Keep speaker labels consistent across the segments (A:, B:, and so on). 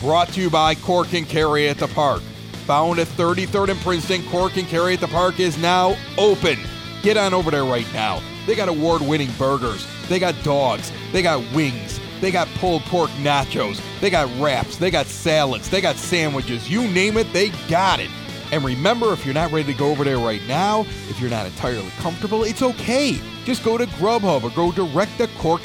A: brought to you by Cork and Carry at the Park. Found at 33rd and Princeton, Cork and Carry at the Park is now open. Get on over there right now. They got award winning burgers, they got dogs, they got wings, they got pulled pork nachos, they got wraps, they got salads, they got sandwiches. You name it, they got it. And remember, if you're not ready to go over there right now, if you're not entirely comfortable, it's okay. Just go to Grubhub or go direct to Cork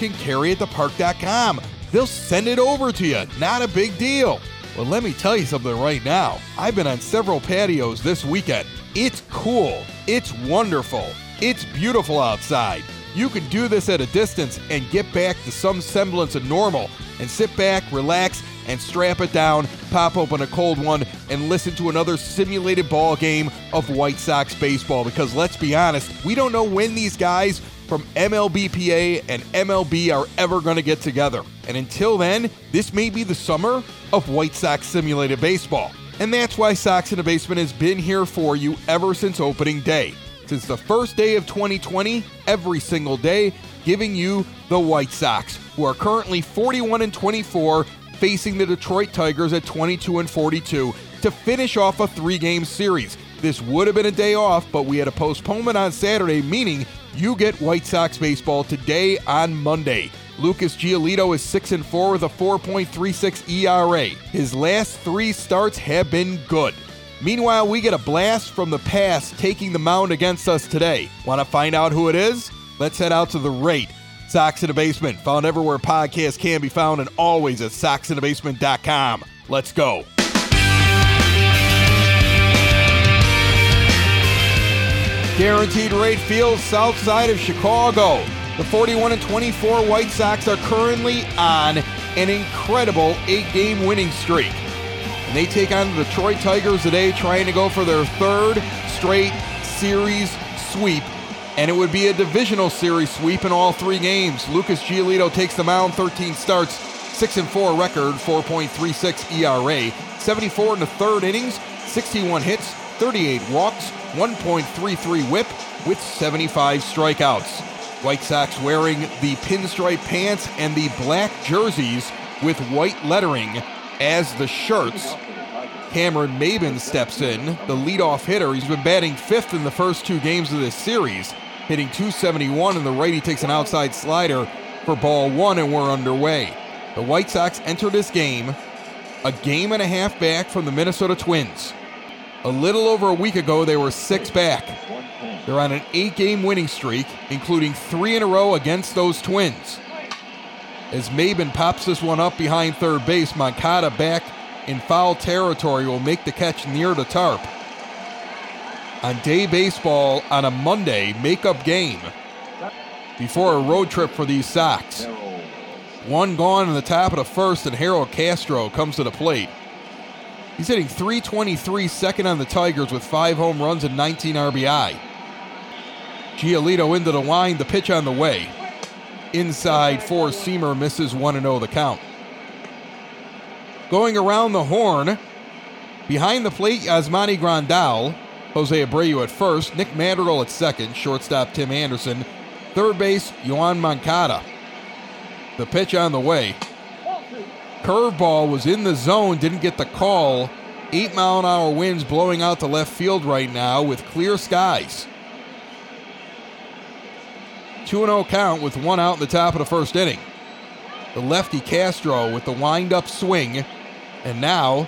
A: They'll send it over to you. Not a big deal. Well, let me tell you something right now. I've been on several patios this weekend. It's cool. It's wonderful. It's beautiful outside. You can do this at a distance and get back to some semblance of normal and sit back, relax, and strap it down, pop open a cold one, and listen to another simulated ball game of White Sox baseball. Because let's be honest, we don't know when these guys from MLBPA and MLB are ever going to get together. And until then, this may be the summer of White Sox simulated baseball. And that's why Sox in the Basement has been here for you ever since opening day. Since the first day of 2020, every single day, giving you the White Sox, who are currently 41 and 24, facing the Detroit Tigers at 22 and 42 to finish off a three game series. This would have been a day off, but we had a postponement on Saturday, meaning you get White Sox baseball today on Monday. Lucas Giolito is 6 and 4 with a 4.36 ERA. His last 3 starts have been good. Meanwhile, we get a blast from the past taking the mound against us today. Want to find out who it is? Let's head out to the rate. Sox in the Basement, found everywhere podcasts can be found and always at soxinthebasement.com. Let's go. Guaranteed Rate Field, south side of Chicago. The 41 and 24 White Sox are currently on an incredible eight game winning streak. And they take on the Detroit Tigers today, trying to go for their third straight series sweep. And it would be a divisional series sweep in all three games. Lucas Giolito takes the mound, 13 starts, 6 and 4 record, 4.36 ERA, 74 in the third innings, 61 hits, 38 walks, 1.33 whip with 75 strikeouts. White Sox wearing the pinstripe pants and the black jerseys with white lettering as the shirts. Cameron Maybin steps in, the leadoff hitter. He's been batting fifth in the first two games of this series, hitting 271, and the righty takes an outside slider for ball one, and we're underway. The White Sox enter this game a game and a half back from the Minnesota Twins. A little over a week ago, they were six back. They're on an eight game winning streak, including three in a row against those Twins. As Maybin pops this one up behind third base, Moncada back in foul territory will make the catch near the tarp. On day baseball on a Monday makeup game before a road trip for these Sox. One gone in the top of the first, and Harold Castro comes to the plate. He's hitting 323 second on the Tigers with five home runs and 19 RBI. Giolito into the line, the pitch on the way. Inside four seamer misses 1 0 the count. Going around the horn, behind the plate, Yasmani Grandal, Jose Abreu at first, Nick Madrigal at second, shortstop Tim Anderson, third base, Yoan Moncada. The pitch on the way. Curveball was in the zone, didn't get the call. Eight mile an hour winds blowing out to left field right now with clear skies. 2 0 count with one out in the top of the first inning. The lefty Castro with the wind up swing. And now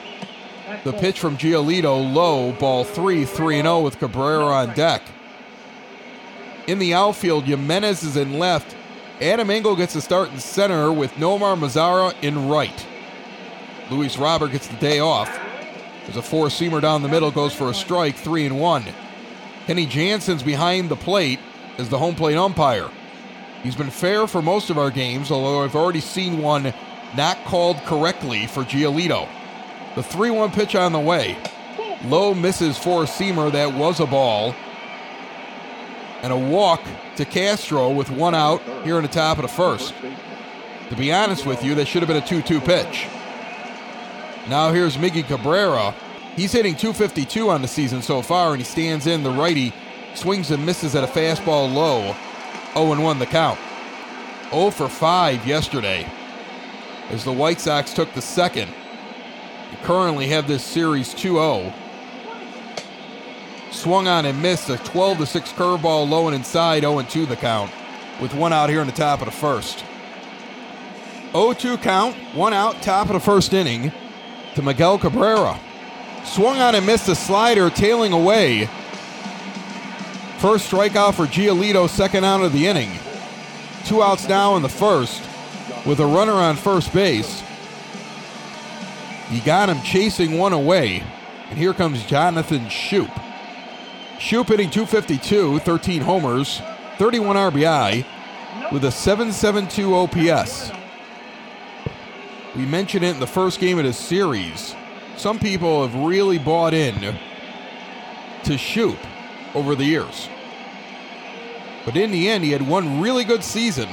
A: the pitch from Giolito low, ball 3, 3 0 with Cabrera on deck. In the outfield, Jimenez is in left. Adam Engel gets the start in center with Nomar Mazara in right. Luis Robert gets the day off. There's a four seamer down the middle, goes for a strike, three and one. Kenny Jansen's behind the plate as the home plate umpire. He's been fair for most of our games, although I've already seen one not called correctly for Giolito. The 3 1 pitch on the way. Low misses for a seamer that was a ball. And a walk to Castro with one out here in the top of the first. To be honest with you, that should have been a 2 2 pitch. Now here's Miggy Cabrera. He's hitting 252 on the season so far, and he stands in the righty, swings and misses at a fastball low. 0 1 the count. 0 for 5 yesterday as the White Sox took the second. They currently have this series 2 0. Swung on and missed a 12 6 curveball low and inside 0 2 the count, with one out here in the top of the first. 0 2 count, one out, top of the first inning to Miguel Cabrera. Swung on and missed a slider, tailing away. First strikeout for Giolito, second out of the inning. Two outs now in the first, with a runner on first base. You got him chasing one away, and here comes Jonathan Schoop. Schoop hitting 252, 13 homers, 31 RBI, with a 772 OPS. We mentioned it in the first game of the series. Some people have really bought in to Schoop over the years. But in the end, he had one really good season.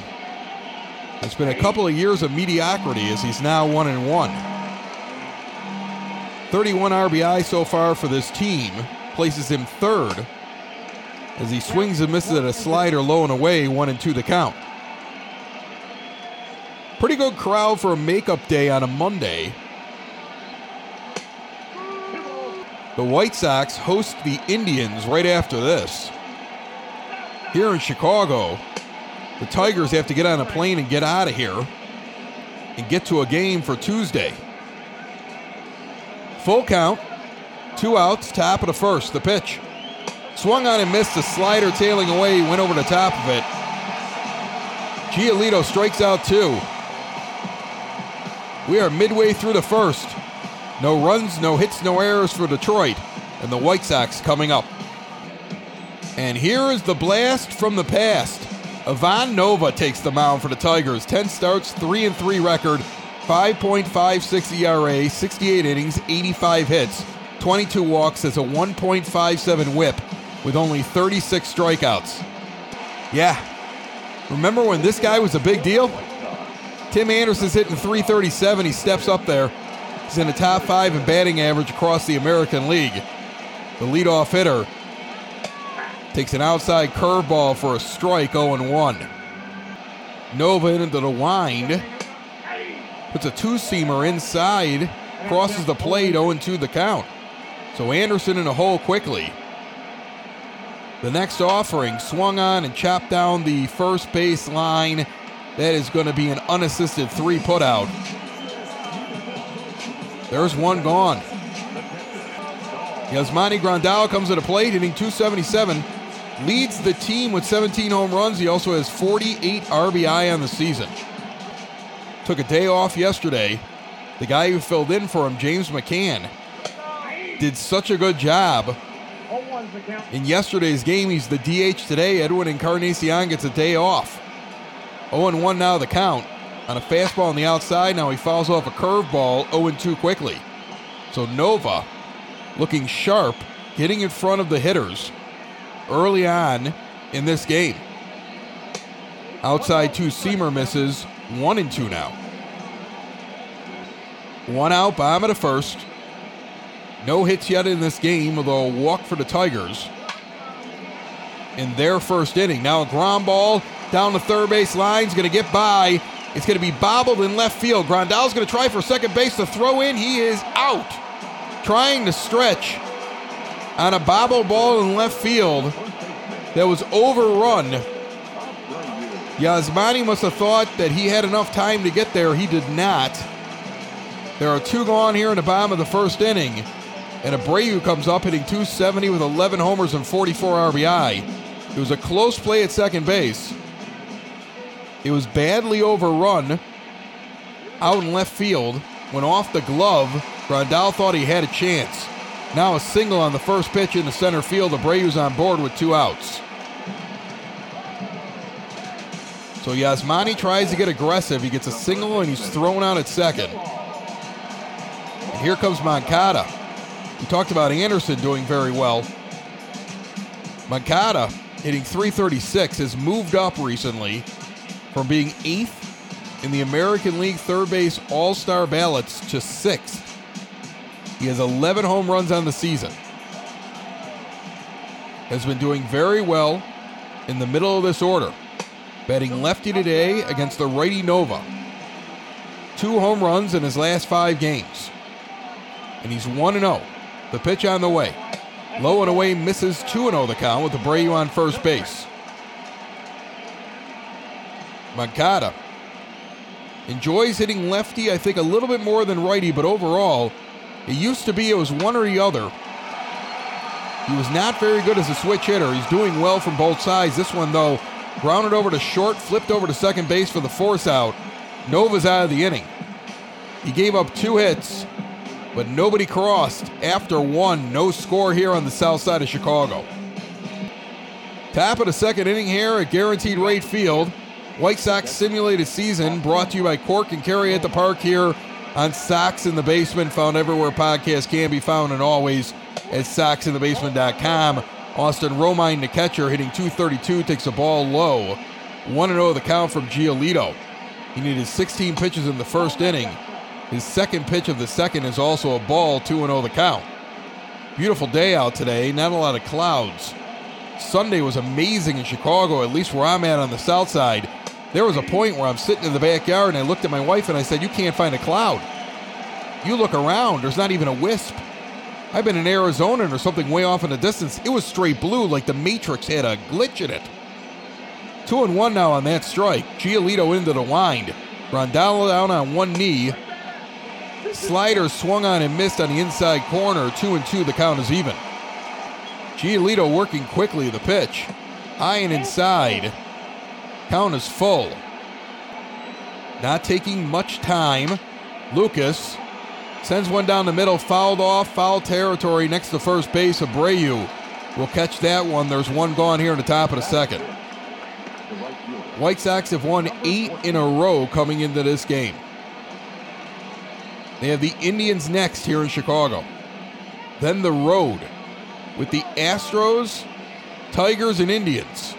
A: It's been a couple of years of mediocrity as he's now one and one. 31 RBI so far for this team places him third as he swings and misses at a slider low and away, one and two the count. Pretty good crowd for a makeup day on a Monday. The White Sox host the Indians right after this. Here in Chicago, the Tigers have to get on a plane and get out of here and get to a game for Tuesday. Full count, two outs, top of the first, the pitch. Swung on and missed a slider tailing away, went over the top of it. Giolito strikes out two. We are midway through the first. No runs, no hits, no errors for Detroit, and the White Sox coming up. And here is the blast from the past. Ivan Nova takes the mound for the Tigers. 10 starts, 3 and 3 record, 5.56 ERA, 68 innings, 85 hits, 22 walks, has a 1.57 whip with only 36 strikeouts. Yeah. Remember when this guy was a big deal? Tim Anderson's hitting 337. He steps up there. He's in the top five in batting average across the American League. The leadoff hitter takes an outside curveball for a strike 0 1. Nova into the wind. Puts a two seamer inside. Crosses the plate 0 2 the count. So Anderson in a hole quickly. The next offering swung on and chopped down the first base line. That is going to be an unassisted three putout. There's one gone. Yasmani Grandal comes to the plate, hitting 277. Leads the team with 17 home runs. He also has 48 RBI on the season. Took a day off yesterday. The guy who filled in for him, James McCann, did such a good job. In yesterday's game, he's the DH today. Edwin Encarnacion gets a day off. 0 1 now the count. On a fastball on the outside, now he fouls off a curveball 0 2 quickly. So Nova looking sharp, getting in front of the hitters early on in this game. Outside two seamer misses, 1 and 2 now. One out, bottom of the first. No hits yet in this game, although a walk for the Tigers in their first inning. Now a ground ball down the third base line is going to get by. It's going to be bobbled in left field. Grandal's going to try for second base to throw in. He is out. Trying to stretch on a bobble ball in left field that was overrun. Yasmani must have thought that he had enough time to get there. He did not. There are two gone here in the bottom of the first inning. And Abreu comes up hitting 270 with 11 homers and 44 RBI. It was a close play at second base. It was badly overrun out in left field. Went off the glove. Grandal thought he had a chance. Now a single on the first pitch in the center field. Abreu's on board with two outs. So Yasmani tries to get aggressive. He gets a single and he's thrown out at second. And Here comes Moncada. We talked about Anderson doing very well. Moncada, hitting 336, has moved up recently from being eighth in the American League third base All Star ballots to sixth. He has 11 home runs on the season. Has been doing very well in the middle of this order. Batting lefty today against the righty Nova. Two home runs in his last five games. And he's 1 0. The pitch on the way. Low and away misses 2 0 the count with Abreu on first base. Moncada enjoys hitting lefty, I think, a little bit more than righty, but overall, it used to be it was one or the other. He was not very good as a switch hitter. He's doing well from both sides. This one, though, grounded over to short, flipped over to second base for the force out. Nova's out of the inning. He gave up two hits, but nobody crossed after one. No score here on the south side of Chicago. Top of the second inning here at Guaranteed Rate Field. White Sox simulated season brought to you by Cork and Carry at the Park here on Sox in the Basement, found everywhere podcasts can be found and always at soxinthebasement.com. Austin Romine, the catcher, hitting 232, takes a ball low. 1 0 the count from Giolito. He needed 16 pitches in the first inning. His second pitch of the second is also a ball, 2 0 the count. Beautiful day out today, not a lot of clouds. Sunday was amazing in Chicago, at least where I'm at on the south side. There was a point where I'm sitting in the backyard and I looked at my wife and I said, You can't find a cloud. You look around, there's not even a wisp. I've been in Arizona or something way off in the distance. It was straight blue, like the Matrix had a glitch in it. Two and one now on that strike. Giolito into the wind. Grandal down on one knee. Slider swung on and missed on the inside corner. Two and two, the count is even. Giolito working quickly the pitch. High and inside. Count is full. Not taking much time. Lucas sends one down the middle, fouled off, foul territory next to first base. Abreu will catch that one. There's one gone here in the top of the second. White Sox have won eight in a row coming into this game. They have the Indians next here in Chicago. Then the road with the Astros, Tigers, and Indians.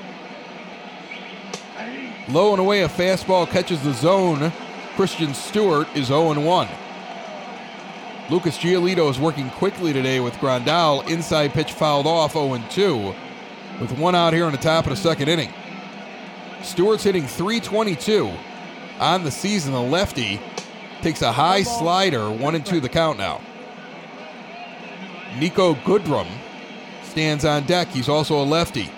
A: Low and away, a fastball catches the zone. Christin Stewart is 0 1. Lucas Giolito is working quickly today with Grandal. Inside pitch fouled off 0 2 with one out here in the top of the second inning. Stewart's hitting 322 on the season. The lefty takes a high slider, 1 and 2 the count now. Niko Goodrum stands on deck. He's also a lefty.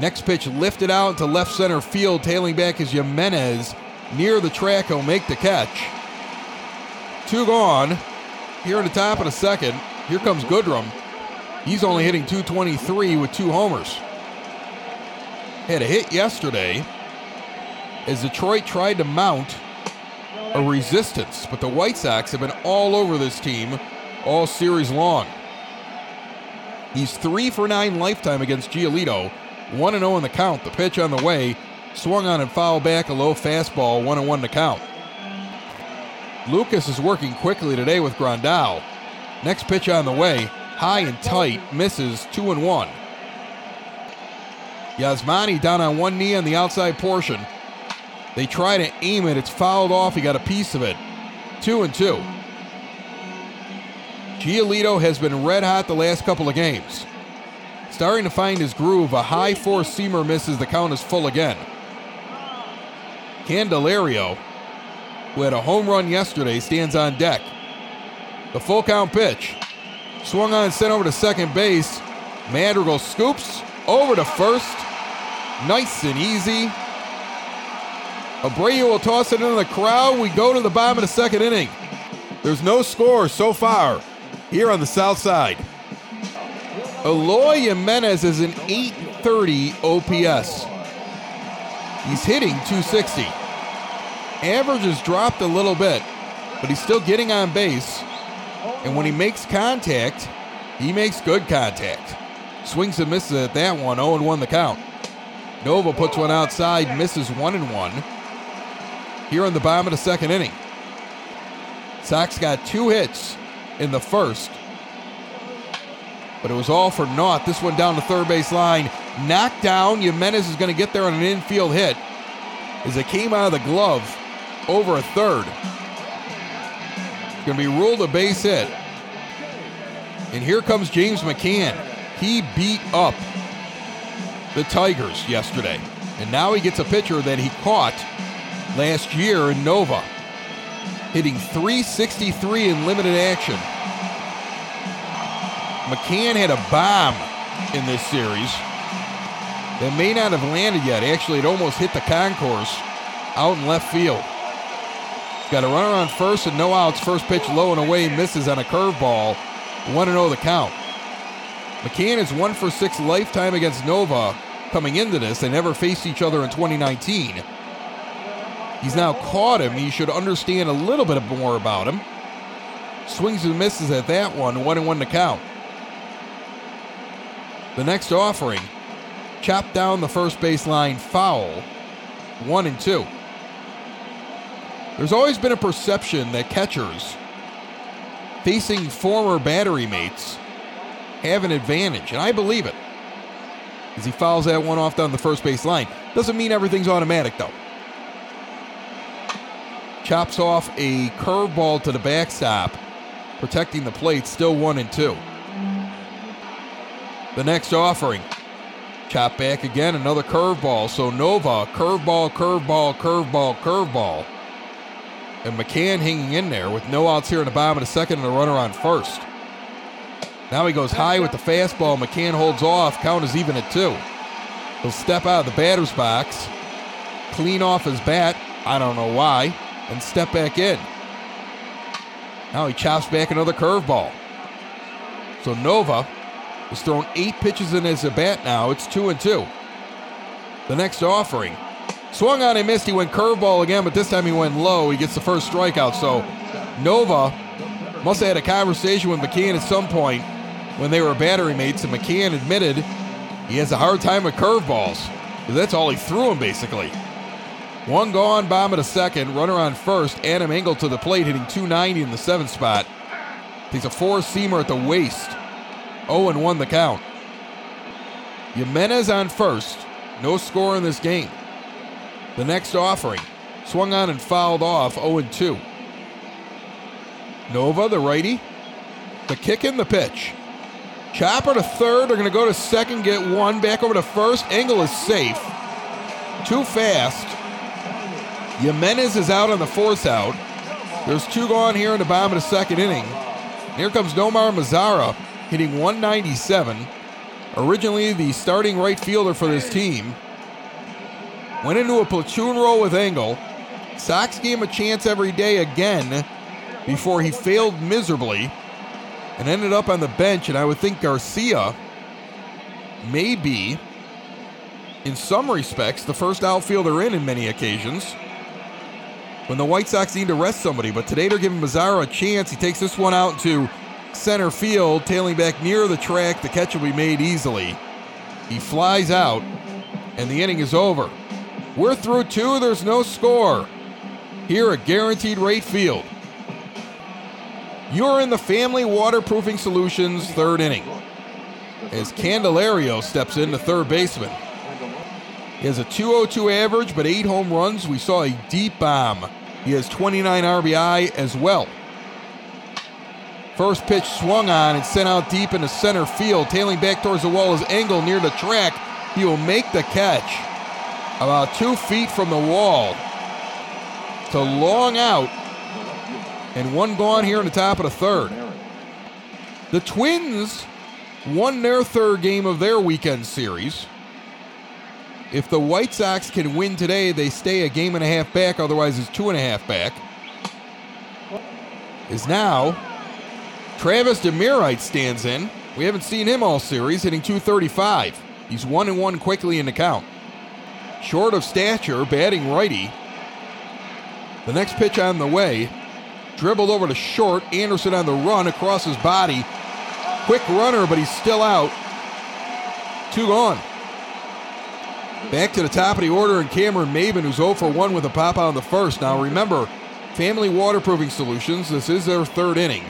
A: Next pitch lifted out to left center field. Tailing back is Jimenez. Near the track, he'll make the catch. Two gone. Here in the top of the second, here comes Goodrum. He's only hitting 223 with two homers. Had a hit yesterday as Detroit tried to mount a resistance, but the White Sox have been all over this team all series long. He's three for nine lifetime against Giolito. 1 0 in the count. The pitch on the way. Swung on and fouled back a low fastball. 1 1 to count. Lucas is working quickly today with Grandal. Next pitch on the way. High and tight. Misses 2 and 1. Yasmani down on one knee on the outside portion. They try to aim it. It's fouled off. He got a piece of it. 2 and 2. Giolito has been red hot the last couple of games. Starting to find his groove, a high four seamer misses. The count is full again. Candelario, who had a home run yesterday, stands on deck. The full count pitch. Swung on and sent over to second base. Madrigal scoops over to first. Nice and easy. Abreu will toss it into the crowd. We go to the bottom of the second inning. There's no score so far here on the south side. Eloy Jimenez is an 830 OPS. He's hitting 260. Average has dropped a little bit, but he's still getting on base. And when he makes contact, he makes good contact. Swings and misses at that one, 0 1 the count. Nova puts one outside, misses 1 and 1. Here in the bottom of the second inning. Sox got two hits in the first, but it was all for naught. This one down the third base line, knocked down. Jimenez is going to get there on an infield hit as it came out of the glove over a third. It's going to be ruled a base hit. And here comes James McCann. He beat up the Tigers yesterday. And now he gets a pitcher that he caught last year in Nova, hitting 363 in limited action. McCann had a bomb in this series that may not have landed yet. Actually, it almost hit the concourse out in left field. Got a runner on first and no outs. First pitch low and away, misses on a curveball. 1 0 the count. McCann is 1 for 6 lifetime against Nova coming into this. They never faced each other in 2019. He's now caught him. He should understand a little bit more about him. Swings and misses at that one, 1 and 1 to count. The next offering, chopped down the first base line foul, 1 and 2. There's always been a perception that catchers facing former battery mates have an advantage, and I believe it. As he fouls that one off down the first base line. Doesn't mean everything's automatic, though. Chops off a curveball to the backstop, protecting the plate, still one and two. The next offering, chop back again, another curveball. So Nova, curveball, curveball, curveball, curveball. And McCann hanging in there with no outs here in the bottom of the second and a runner on first. Now he goes high with the fastball. McCann holds off. Count is even at two. He'll step out of the batter's box, clean off his bat. I don't know why, and step back in. Now he chops back another curveball. So Nova has thrown eight pitches in his bat now. It's two and two. The next offering. Swung on and missed. He went curveball again, but this time he went low. He gets the first strikeout. So Nova must have had a conversation with McCann at some point when they were battery mates, and McCann admitted he has a hard time with curveballs. That's all he threw him, basically. One gone, bomb at a second, runner on first. Adam Engel to the plate, hitting 290 in the seventh spot. He's a four seamer at the waist. 0 and 1 the count. Jimenez on first. No score in this game. The next offering. Swung on and fouled off 0 and 2. Nova, the righty. The kick and the pitch. Chopper to third. They're going to go to second, get one. Back over to first. Engel is safe. Too fast. Jimenez is out on the force out. There's two gone here in the bottom of the second inning. Here comes Nomar Mazara hitting 197. Originally the starting right fielder for this team. Went into a platoon role with Engel. Sox gave him a chance every day again before he failed miserably and ended up on the bench. And I would think Garcia may be, in some respects, the first outfielder in in many occasions when the White Sox need to rest somebody. But today they're giving Mazara a chance. He takes this one out to center field, tailing back near the track. The catch will be made easily. He flies out, and the inning is over. We're through two. There's no score. Here at Guaranteed Rate Field. You're in the Family Waterproofing Solutions third inning as Candelario steps in the third baseman. He has a 202 average, but eight home runs. We saw a deep bomb. He has 29 RBI as well. First pitch swung on and sent out deep into center field. Tailing back towards the wall is Engel near the track. He will make the catch about two feet from the wall to long out. And one gone here in the top of the third. The Twins won their third game of their weekend series. If the White Sox can win today, they stay a game and a half back, otherwise, it's two and a half back. Is now Travis Demeritte stands in. We haven't seen him all series, hitting 235. He's one and one quickly in the count. Short of stature, batting righty. The next pitch on the way. Dribbled over to short. Anderson on the run across his body. Quick runner, but he's still out. Two gone. Back to the top of the order, and Cameron Maybin, who's 0 for 1 with a pop out in the first. Now remember, Family Waterproofing Solutions. This is their third inning.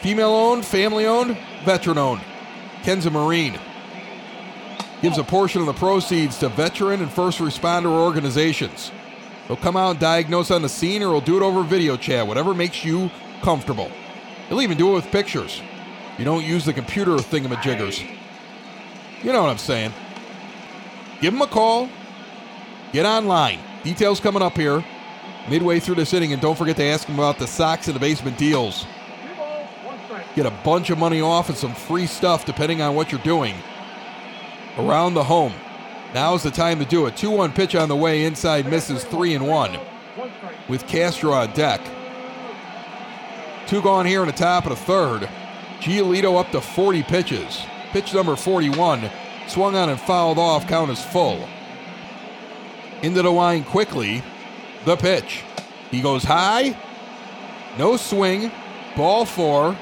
A: Female owned, family owned, veteran owned. Kenza Marine gives a portion of the proceeds to veteran and first responder organizations. They'll come out and diagnose on the scene or will do it over video chat, whatever makes you comfortable. They'll even do it with pictures. You don't use the computer thingamajiggers. You know what I'm saying. Give them a call. Get online. Details coming up here midway through this inning, and don't forget to ask them about the Sox in the Basement deals. Get a bunch of money off and some free stuff depending on what you're doing around the home. Now's the time to do it. 2 1 pitch on the way, inside misses 3 and 1 with Castro on deck. Two gone here in the top of the third. Giolito up to 40 pitches. Pitch number 41 swung on and fouled off, count is full. Into the line quickly. The pitch. He goes high. No swing. Ball four.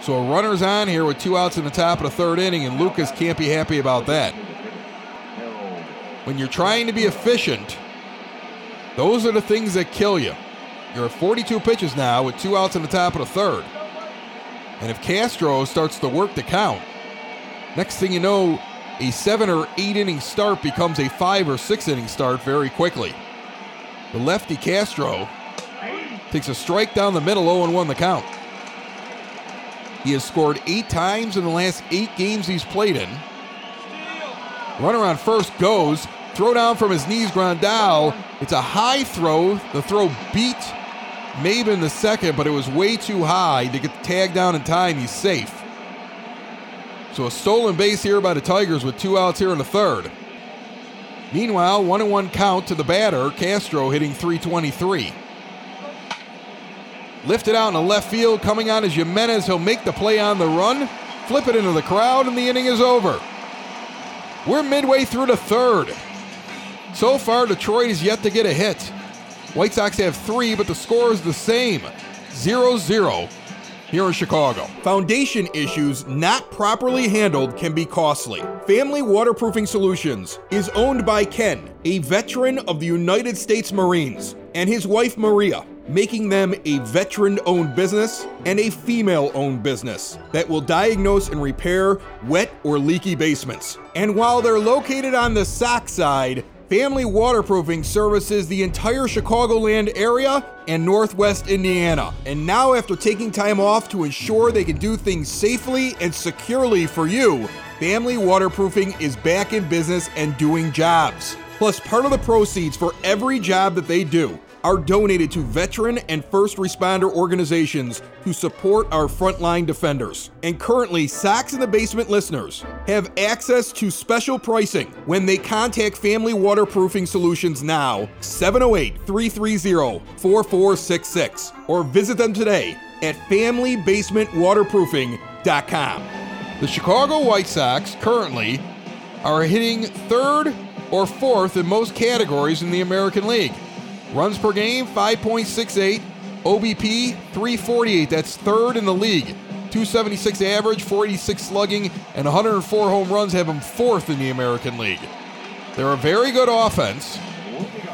A: So a runner's on here with two outs in the top of the third inning, and Lucas can't be happy about that. When you're trying to be efficient, those are the things that kill you. You're at 42 pitches now with two outs in the top of the third. And if Castro starts to work the count, next thing you know, a seven or eight inning start becomes a five or six inning start very quickly. The lefty Castro takes a strike down the middle, 0 1 the count. He has scored eight times in the last eight games he's played in. Runner on first goes. Throw down from his knees, Grandal. It's a high throw. The throw beat Maybin the second, but it was way too high to get the tag down in time. He's safe. So a stolen base here by the Tigers with two outs here in the third. Meanwhile, one and one count to the batter, Castro hitting 323. Lifted out in the left field, coming on as Jimenez. He'll make the play on the run, flip it into the crowd, and the inning is over. We're midway through the third. So far, Detroit is yet to get a hit. White Sox have three, but the score is the same 0 0 here in Chicago. Foundation issues not properly handled can be costly. Family Waterproofing Solutions is owned by Ken, a veteran of the United States Marines, and his wife Maria, making them a veteran owned business and a female owned business that will diagnose and repair wet or leaky basements. And while they're located on the Sox side, Family Waterproofing services the entire Chicagoland area and Northwest Indiana. And now, after taking time off to ensure they can do things safely and securely for you, Family Waterproofing is back in business and doing jobs. Plus, part of the proceeds for every job that they do are donated to veteran and first responder organizations who support our frontline defenders. And currently, Sox in the Basement listeners have access to special pricing when they contact Family Waterproofing Solutions now, 708 330 4466, or visit them today at FamilyBasementWaterproofing.com. The Chicago White Sox currently are hitting third or fourth in most categories in the American League. Runs per game, 5.68. OBP, 348. That's third in the league. 276 average, 46 slugging, and 104 home runs have him fourth in the American League. They're a very good offense.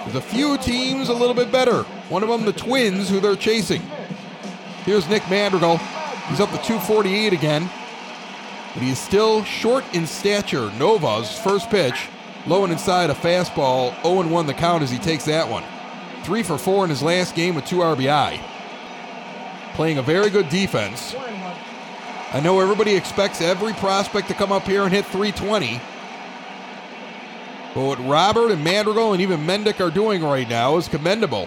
A: There's a few teams a little bit better. One of them, the Twins, who they're chasing. Here's Nick Madrigal. He's up to 248 again, but he's still short in stature. Nova's first pitch, low and inside a fastball, 0 1 the count as he takes that one. Three for four in his last game with two RBI. Playing a very good defense. I know everybody expects every prospect to come up here and hit 320. But what Robert and Madrigal and even Mendick are doing right now is commendable.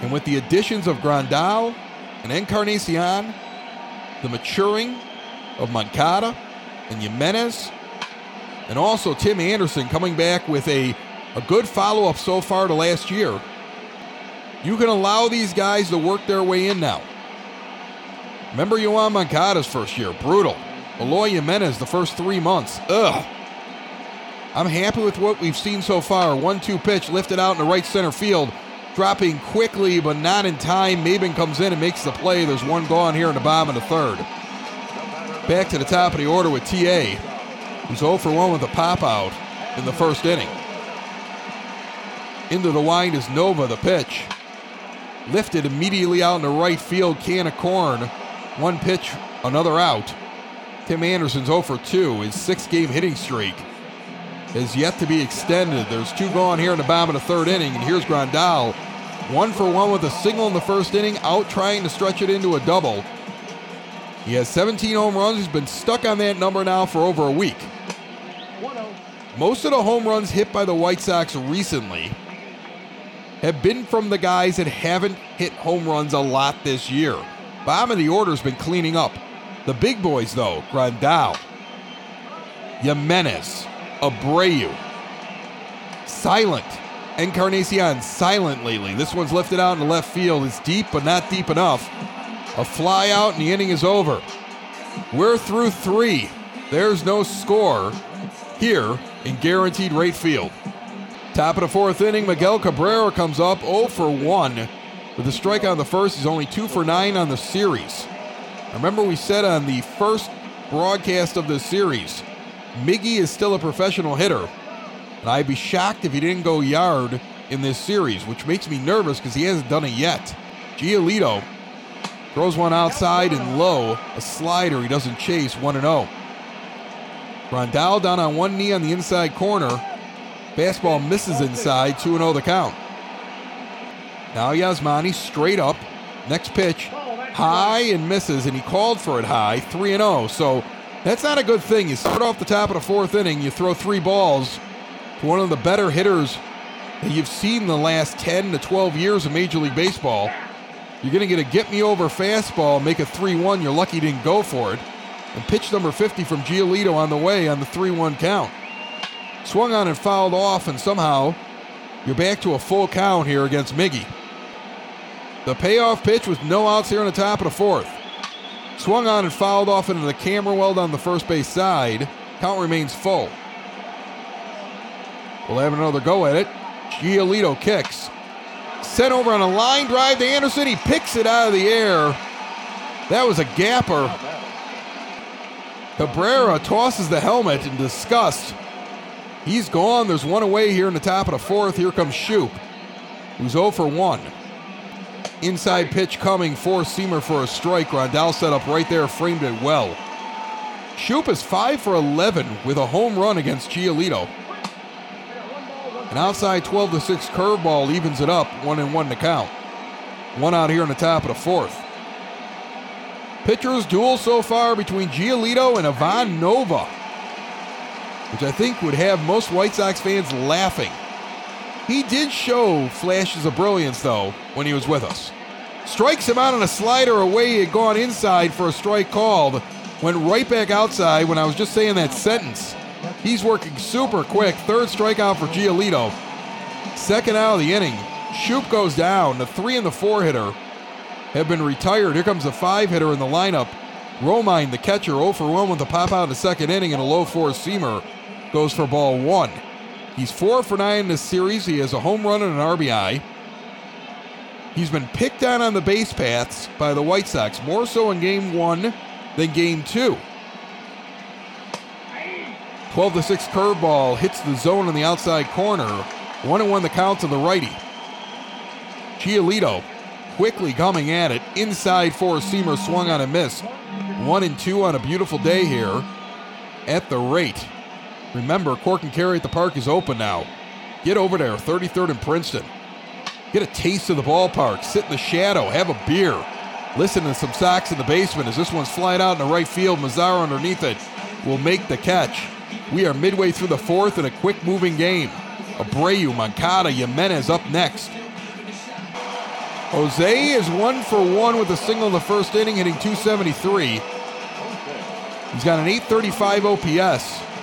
A: And with the additions of Grandal and Encarnacion, the maturing of Moncada and Jimenez, and also Tim Anderson coming back with a a good follow up so far to last year. You can allow these guys to work their way in now. Remember Yoan Moncada's first year, brutal. Eloy Jimenez the first three months, ugh. I'm happy with what we've seen so far. One two pitch lifted out in the right center field, dropping quickly but not in time. Maybin comes in and makes the play. There's one gone here in the bottom of the third. Back to the top of the order with TA, who's 0 for 1 with a pop out in the first inning. Into the wind is Nova, the pitch. Lifted immediately out in the right field, can of corn. One pitch, another out. Tim Anderson's 0 for 2. His six game hitting streak is yet to be extended. There's two gone here in the bottom of the third inning, and here's Grandal. One for one with a single in the first inning, out trying to stretch it into a double. He has 17 home runs. He's been stuck on that number now for over a week. Most of the home runs hit by the White Sox recently have been from the guys that haven't hit home runs a lot this year. Bottom of the order's been cleaning up. The big boys, though, Grandal, Jimenez, Abreu, silent. Encarnacion silent lately. This one's lifted out in left field. It's deep, but not deep enough. A fly out, and the inning is over. We're through three. There's no score here in guaranteed rate field. Top of the fourth inning, Miguel Cabrera comes up 0 for 1. With a strike on the first, he's only 2 for 9 on the series. Remember, we said on the first broadcast of the series, Miggy is still a professional hitter. And I'd be shocked if he didn't go yard in this series, which makes me nervous because he hasn't done it yet. Giolito throws one outside and low, a slider he doesn't chase, 1 0. Grandal down on one knee on the inside corner. Fastball misses inside, 2 0 the count. Now Yasmani straight up. Next pitch, high and misses, and he called for it high, 3 0. So that's not a good thing. You start off the top of the fourth inning, you throw three balls to one of the better hitters that you've seen the last 10 to 12 years of Major League Baseball. You're going to get a get me over fastball, make a 3 1. You're lucky you didn't go for it. And pitch number 50 from Giolito on the way on the 3 1 count. Swung on and fouled off, and somehow you're back to a full count here against Miggy. The payoff pitch with no outs here on the top of the fourth. Swung on and fouled off into the camera well down the first base side. Count remains full. We'll have another go at it. Giolito kicks. Sent over on a line drive to Anderson. He picks it out of the air. That was a gapper. Cabrera tosses the helmet in disgust. He's gone. There's one away here in the top of the fourth. Here comes Schoop, who's 0 for 1. Inside pitch coming for Seamer for a strike. Grandal set up right there, framed it well. Schoop is 5 for 11 with a home run against Giolito. An outside 12 to 6 curveball evens it up, 1 and 1 to count. One out here in the top of the fourth. Pitchers duel so far between Giolito and Ivan Nova, which I think would have most White Sox fans laughing. He did show flashes of brilliance, though, when he was with us. Strikes him out on a slider away. He had gone inside for a strike called. Went right back outside when I was just saying that sentence. He's working super quick. Third strikeout for Giolito. Second out of the inning. Schoop goes down. The three and the four hitter have been retired. Here comes the five hitter in the lineup. Romine, the catcher, 0 for 1 with a pop out in the second inning and a low four seamer goes for ball one. He's 4 for 9 in this series. He has a home run and an RBI. He's been picked on on the base paths by the White Sox, more so in game one than game two. 12 to 6 curveball hits the zone in the outside corner. 1 and 1 the count to the righty. Giolito quickly coming at it. Inside four seamer swung on a miss. 1 and 2 on a beautiful day here at the rate. Remember, Cork and Carry at the Park is open now. Get over there, 33rd and Princeton. Get a taste of the ballpark. Sit in the shadow. Have a beer. Listen to some Sox in the basement as this one's flying out in the right field. Mazara underneath it will make the catch. We are midway through the fourth in a quick moving game. Abreu, Moncada, Jimenez up next. Jose is one for one with a single in the first inning, hitting 273. He's got an 835 OPS.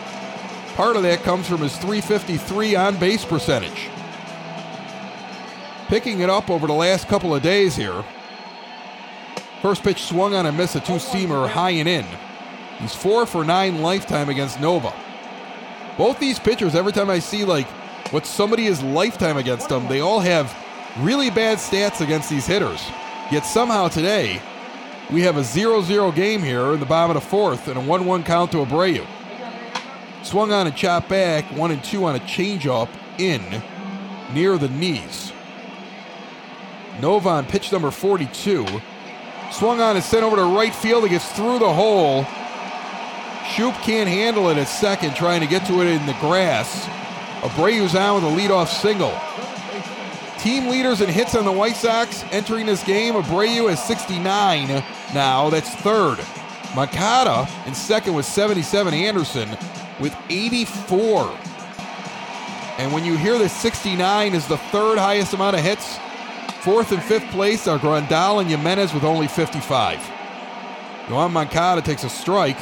A: Part of that comes from his 353 on base percentage. Picking it up over the last couple of days here. First pitch swung on and missed a two seamer high and in. He's four for nine lifetime against Nova. Both these pitchers, every time I see like what somebody is lifetime against them, they all have really bad stats against these hitters. Yet somehow today, we have a 0 0 game here in the bottom of the fourth and a 1 1 count to Abreu. Swung on and chopped back, 1 and 2 on a changeup in. near the knees. Nova on pitch number 42. Swung on and sent over to right field. It gets through the hole. Schoop can't handle it at second, trying to get to it in the grass. Abreu's on with a leadoff single. Team leaders in hits on the White Sox entering this game. Abreu has 69 now. That's third. Moncada in second with 77. Anderson with 84. And when you hear that 69 is the third highest amount of hits, fourth and fifth place are Grandal and Jimenez with only 55. Yoan Moncada takes a strike.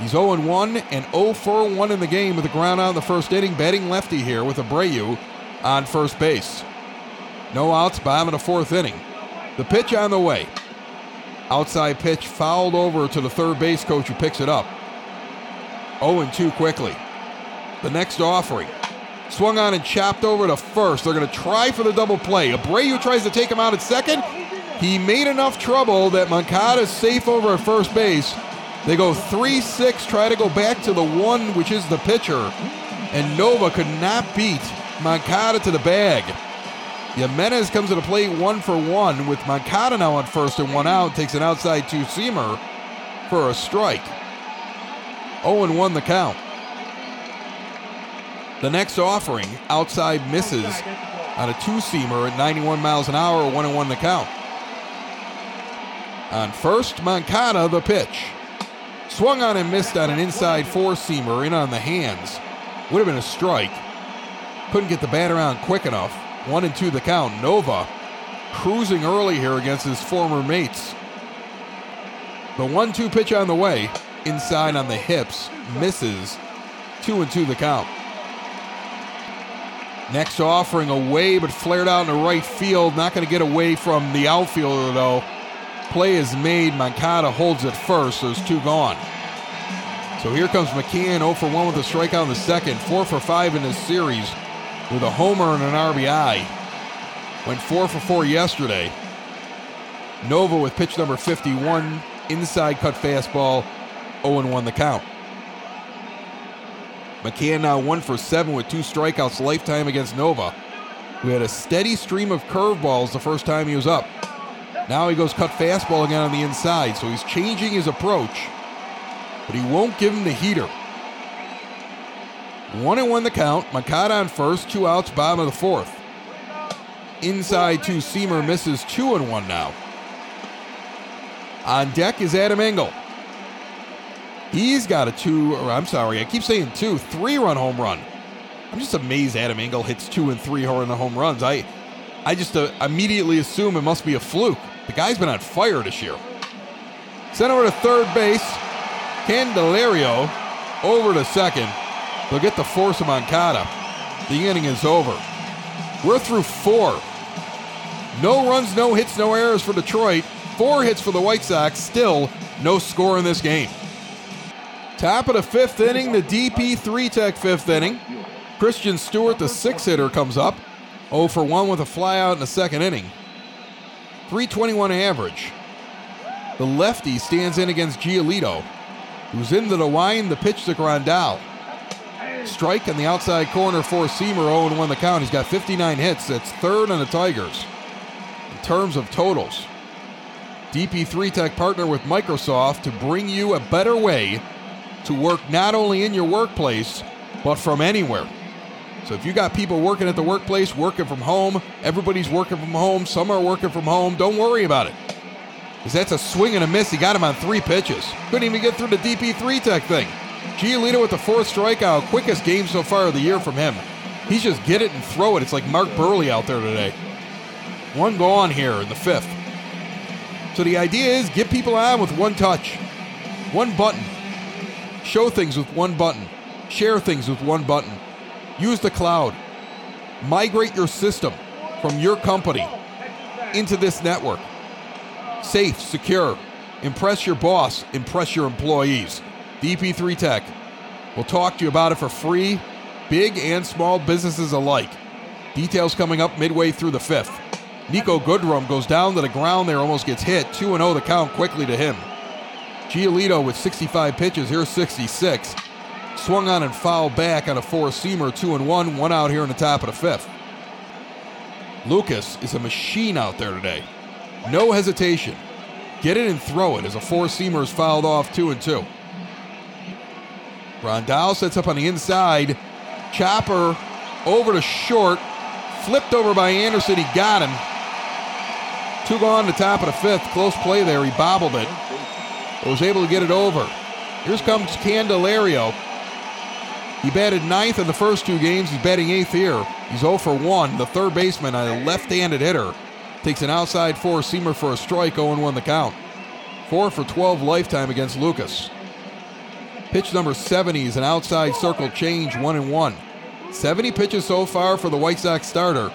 A: He's 0 1 and 0 for 1 in the game with the ground out in the first inning. Batting lefty here with Abreu on first base. No outs, bottom of the fourth inning. The pitch on the way. Outside pitch fouled over to the third base coach who picks it up. 0 2 quickly. The next offering. Swung on and chopped over to first. They're going to try for the double play. Abreu tries to take him out at second. He made enough trouble that Moncada is safe over at first base. They go 3 6, try to go back to the one, which is the pitcher. And Nova could not beat Moncada to the bag. Jimenez comes to the plate one for one with Moncada now on first and one out. Takes an outside two seamer for a strike. 0 1 the count. The next offering, outside misses on a two seamer at 91 miles an hour, 1 1 the count. On first, Moncada the pitch. Swung on and missed on an inside four seamer in on the hands. Would have been a strike. Couldn't get the bat around quick enough. One and two the count. Nova cruising early here against his former mates. The one two pitch on the way, inside on the hips, misses. Two and two the count. Next offering away, but flared out in the right field. Not going to get away from the outfielder, though. Play is made. Moncada holds it first. There's two gone. So here comes McCann, 0 for 1 with a strikeout in the second, 4 for 5 in this series with a homer and an RBI. Went 4 for 4 yesterday. Nova with pitch number 51, inside cut fastball, 0 1 the count. McCann now 1 for 7 with two strikeouts lifetime against Nova, We had a steady stream of curveballs the first time he was up. Now he goes cut fastball again on the inside, so he's changing his approach, but he won't give him the heater. One and one the count. Moncada on first, two outs, bottom of the fourth. Inside two seamer misses two and one now. On deck is Adam Engel. He's got a two, or I'm sorry, I keep saying two, three run home run. I'm just amazed Adam Engel hits two and three home runs. I, I just uh, immediately assume it must be a fluke. The guy's been on fire this year. Sent over to third base. Candelario over to second. They'll get the force of Moncada. The inning is over. We're through four. No runs, no hits, no errors for Detroit. Four hits for the White Sox. Still no score in this game. Top of the fifth inning, the DP3 Tech fifth inning. Christin Stewart, the six hitter, comes up. 0 for 1 with a flyout in the second inning. 321 average. The lefty stands in against Giolito, who's into the wine, the pitch to Grandal. Strike on the outside corner for Seamer, 0 1 the count. He's got 59 hits. That's third on the Tigers. In terms of totals, DP3 Tech partner with Microsoft to bring you a better way to work not only in your workplace, but from anywhere. So if you got people working at the workplace, working from home, everybody's working from home, some are working from home, don't worry about it. Because that's a swing and a miss. He got him on three pitches. Couldn't even get through the DP3 Tech thing. Giolito with the fourth strikeout, quickest game so far of the year from him. He's just get it and throw it. It's like Mark Buehrle out there today. One gone here in the fifth. So the idea is get people on with one touch, one button. Show things with one button. Share things with one button. Use the cloud. Migrate your system from your company into this network. Safe, secure. Impress your boss, impress your employees. DP3 Tech. We'll talk to you about it for free, big and small businesses alike. Details coming up midway through the fifth. Niko Goodrum goes down to the ground there, almost gets hit. 2 0 the count quickly to him. Giolito with 65 pitches, here's 66. Swung on and fouled back on a four seamer, 2 and 1, one out here in the top of the fifth. Lucas is a machine out there today. No hesitation. Get it and throw it as a four seamer is fouled off two and two. Grandal sets up on the inside. Chopper over to short. Flipped over by Anderson. He got him. Two gone to top of the fifth. Close play there. He bobbled it. Was able to get it over. Here comes Candelario. He batted ninth in the first two games. He's batting eighth here. He's 0 for 1. The third baseman, a left handed hitter, takes an outside four seamer for a strike, 0 1 the count. 4 for 12 lifetime against Lucas. Pitch number 70 is an outside circle change, 1 and 1. 70 pitches so far for the White Sox starter,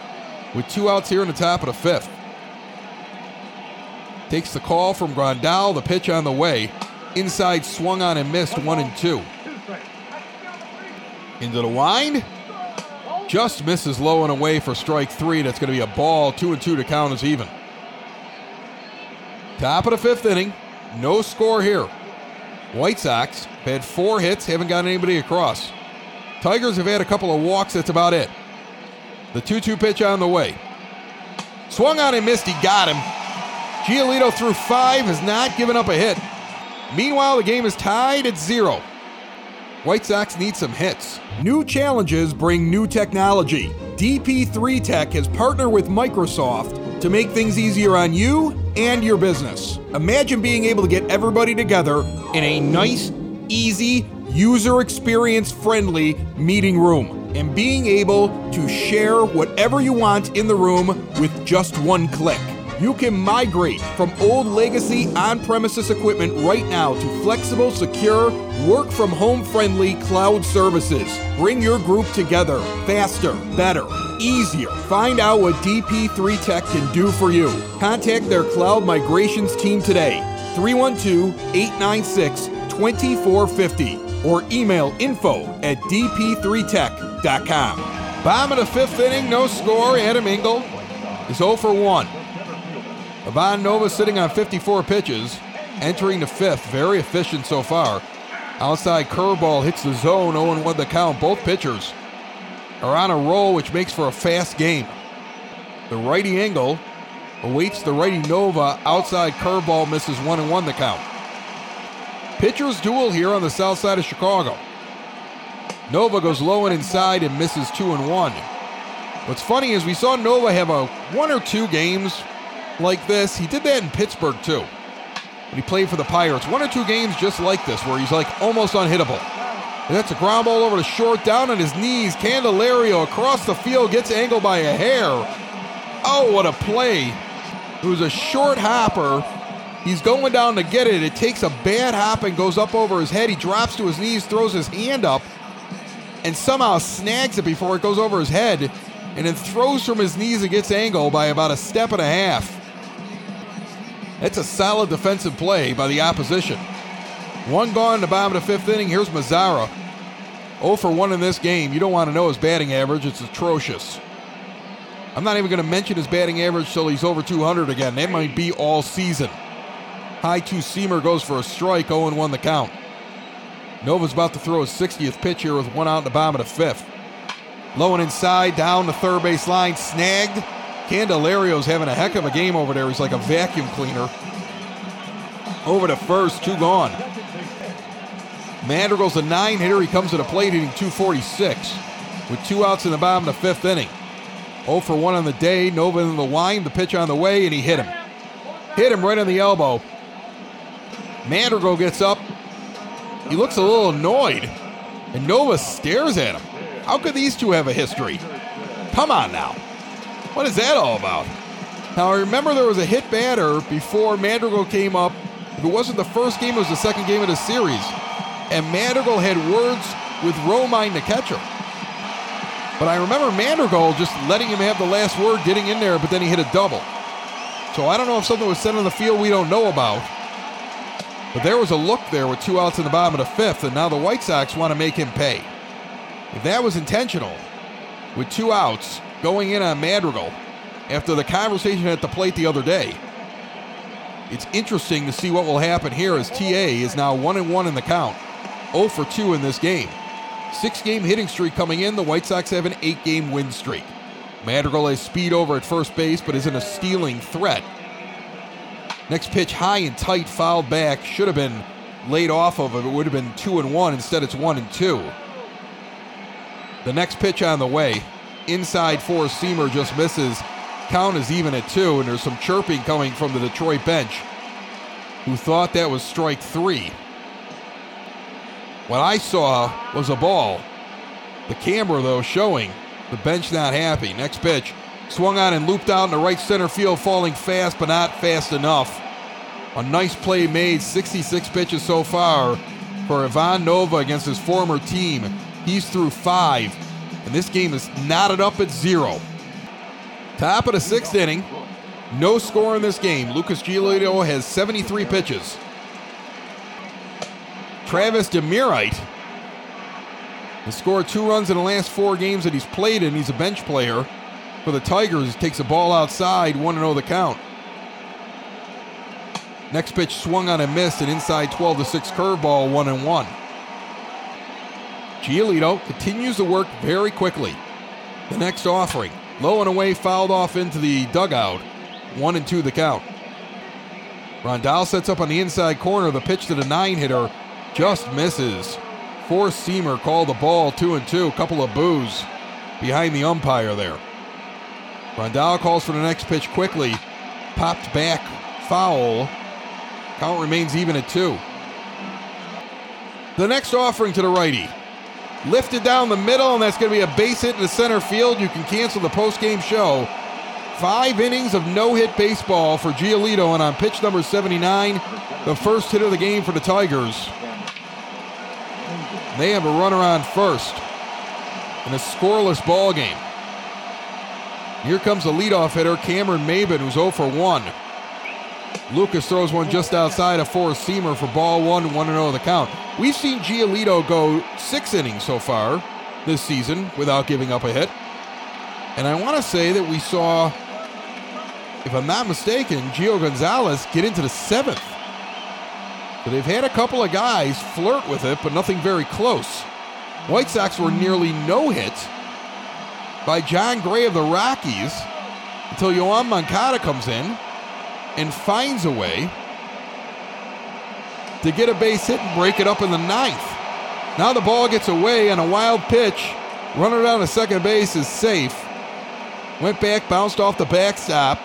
A: with two outs here in the top of the fifth. Takes the call from Grandal, the pitch on the way. Inside swung on and missed, 1 and 2. Into the wind. Just misses low and away for strike three. That's going to be a ball. Two and two to count as even. Top of the fifth inning. No score here. White Sox had four hits, haven't got anybody across. Tigers have had a couple of walks, that's about it. The 2 2 pitch on the way. Swung on and missed, he got him. Giolito threw five, has not given up a hit. Meanwhile, the game is tied at zero. White Sox need some hits. New challenges bring new technology. DP3 Tech has partnered with Microsoft to make things easier on you and your business. Imagine being able to get everybody together in a nice, easy, user experience friendly meeting room and being able to share whatever you want in the room with just one click. You can migrate from old legacy on premises equipment right now to flexible, secure, work from home friendly cloud services. Bring your group together faster, better, easier. Find out what DP3 Tech can do for you. Contact their cloud migrations team today. 312 896 2450 or email info at dp3tech.com. Bottom of the fifth inning, no score. Adam Engel is 0 for 1. Ivan Nova sitting on 54 pitches, entering the fifth. Very efficient so far. Outside curveball hits the zone, 0 1 the count. Both pitchers are on a roll, which makes for a fast game. The righty Engel awaits the righty Nova. Outside curveball misses 1 1 the count. Pitchers duel here on the south side of Chicago. Nova goes low and inside and misses 2 and 1. What's funny is we saw Nova have a one or two games like this. He did that in Pittsburgh too. When he played for the Pirates. One or two games just like this where he's like almost unhittable. And that's a ground ball over to short, down on his knees. Candelario across the field gets angled by a hair. Oh, what a play. It was a short hopper. He's going down to get it. It takes a bad hop and goes up over his head. He drops to his knees, throws his hand up, and somehow snags it before it goes over his head, and then throws from his knees and gets angled by about a step and a half. That's a solid defensive play by the opposition. One gone in the bottom of the fifth inning. Here's Mazara. 0 for 1 in this game. You don't want to know his batting average. It's atrocious. I'm not even going to mention his batting average till he's over 200 again. That might be all season. High two seamer goes for a strike, 0 1 the count. Nova's about to throw his 60th pitch here with one out in the bottom of the fifth. Low and inside, down the third base line, snagged. Candelario's having a heck of a game over there. He's like a vacuum cleaner. Over to first, two gone. Madrigal's a nine hitter. He comes to the plate hitting 246 with two outs in the bottom of the fifth inning. 0 for 1 on the day. Nova in the line, the pitch on the way, and he hit him. Hit him right on the elbow. Madrigal gets up. He looks a little annoyed, and Nova stares at him. How could these two have a history? Come on now. What is that all about? Now, I remember there was a hit batter before Madrigal came up. If it wasn't the first game, it was the second game of the series. And Madrigal had words with Romine, the catcher. But I remember Madrigal just letting him have the last word, getting in there, but then he hit a double. So I don't know if something was said on the field we don't know about. But there was a look there with two outs in the bottom of the fifth, and now the White Sox want to make him pay. If that was intentional, with two outs going in on Madrigal after the conversation at the plate the other day, it's interesting to see what will happen here as TA is now 1 and 1 in the count, 0 for 2 in this game. Six game hitting streak coming in. The White Sox have an eight game win streak. Madrigal has speed over at first base, but isn't a stealing threat. Next pitch, high and tight, fouled back. Should have been laid off of it. It would have been two and one. Instead, it's one and two. The next pitch on the way, inside four seamer just misses. Count is even at two, and there's some chirping coming from the Detroit bench, who thought that was strike three. What I saw was a ball. The camera, though, showing the bench not happy. Next pitch, swung on and looped out in the right center field, falling fast, but not fast enough. A nice play made, 66 pitches so far for Ivan Nova against his former team. He's through five, and this game is knotted up at zero. Top of the sixth inning, no score in this game. Lucas Giolito has 73 pitches. Travis Demeritte has scored two runs in the last four games that he's played in. He's a bench player for the Tigers. Takes a ball outside, 1 0 the count. Next pitch swung on and missed, an inside 12 to 6 curveball, 1 and 1. Giolito continues to work very quickly. The next offering, low and away, fouled off into the dugout, 1 and 2 the count. Grandal sets up on the inside corner. The pitch to the nine hitter just misses. Four seamer called the ball two and two. A Couple of boos behind the umpire there. Grandal calls for the next pitch quickly. Popped back, foul. Count remains even at two. The next offering to the righty. Lifted down the middle, and that's going to be a base hit in the center field. You can cancel the post-game show. Five innings of no-hit baseball for Giolito, and on pitch number 79, the first hit of the game for the Tigers. They have a runner on first in a scoreless ball game. Here comes the leadoff hitter, Cameron Maybin, who's 0 for 1. Lucas throws one just outside a four seamer for ball one, 1 0 the count. We've seen Giolito go six innings so far this season without giving up a hit. And I want to say that we saw, if I'm not mistaken, Gio Gonzalez get into the seventh. So they've had a couple of guys flirt with it, but nothing very close. White Sox were nearly no hit by Jon Gray of the Rockies until Yoan Moncada comes in and finds a way to get a base hit and break it up in the ninth. Now the ball gets away on a wild pitch. Runner down to second base is safe. Went back, bounced off the backstop.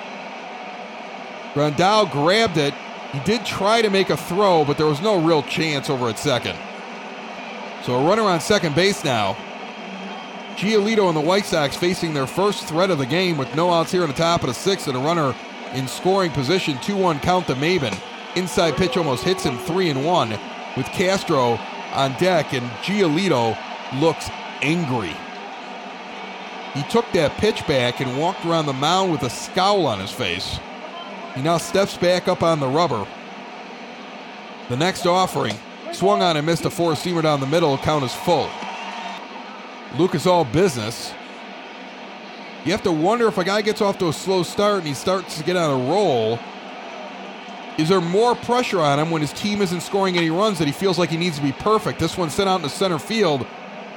A: Grandal grabbed it. He did try to make a throw, but there was no real chance over at second. So a runner on second base now. Giolito and the White Sox facing their first threat of the game with no outs here in the top of the sixth and a runner in scoring position. 2 1 count to Maybin. Inside pitch almost hits him 3 and 1 with Castro on deck, and Giolito looks angry. He took that pitch back and walked around the mound with a scowl on his face. He now steps back up on the rubber. The next offering swung on and missed a four seamer down the middle. Count is full. Lucas all business. You have to wonder if a guy gets off to a slow start and he starts to get on a roll. Is there more pressure on him when his team isn't scoring any runs that he feels like he needs to be perfect? This one sent out in the center field.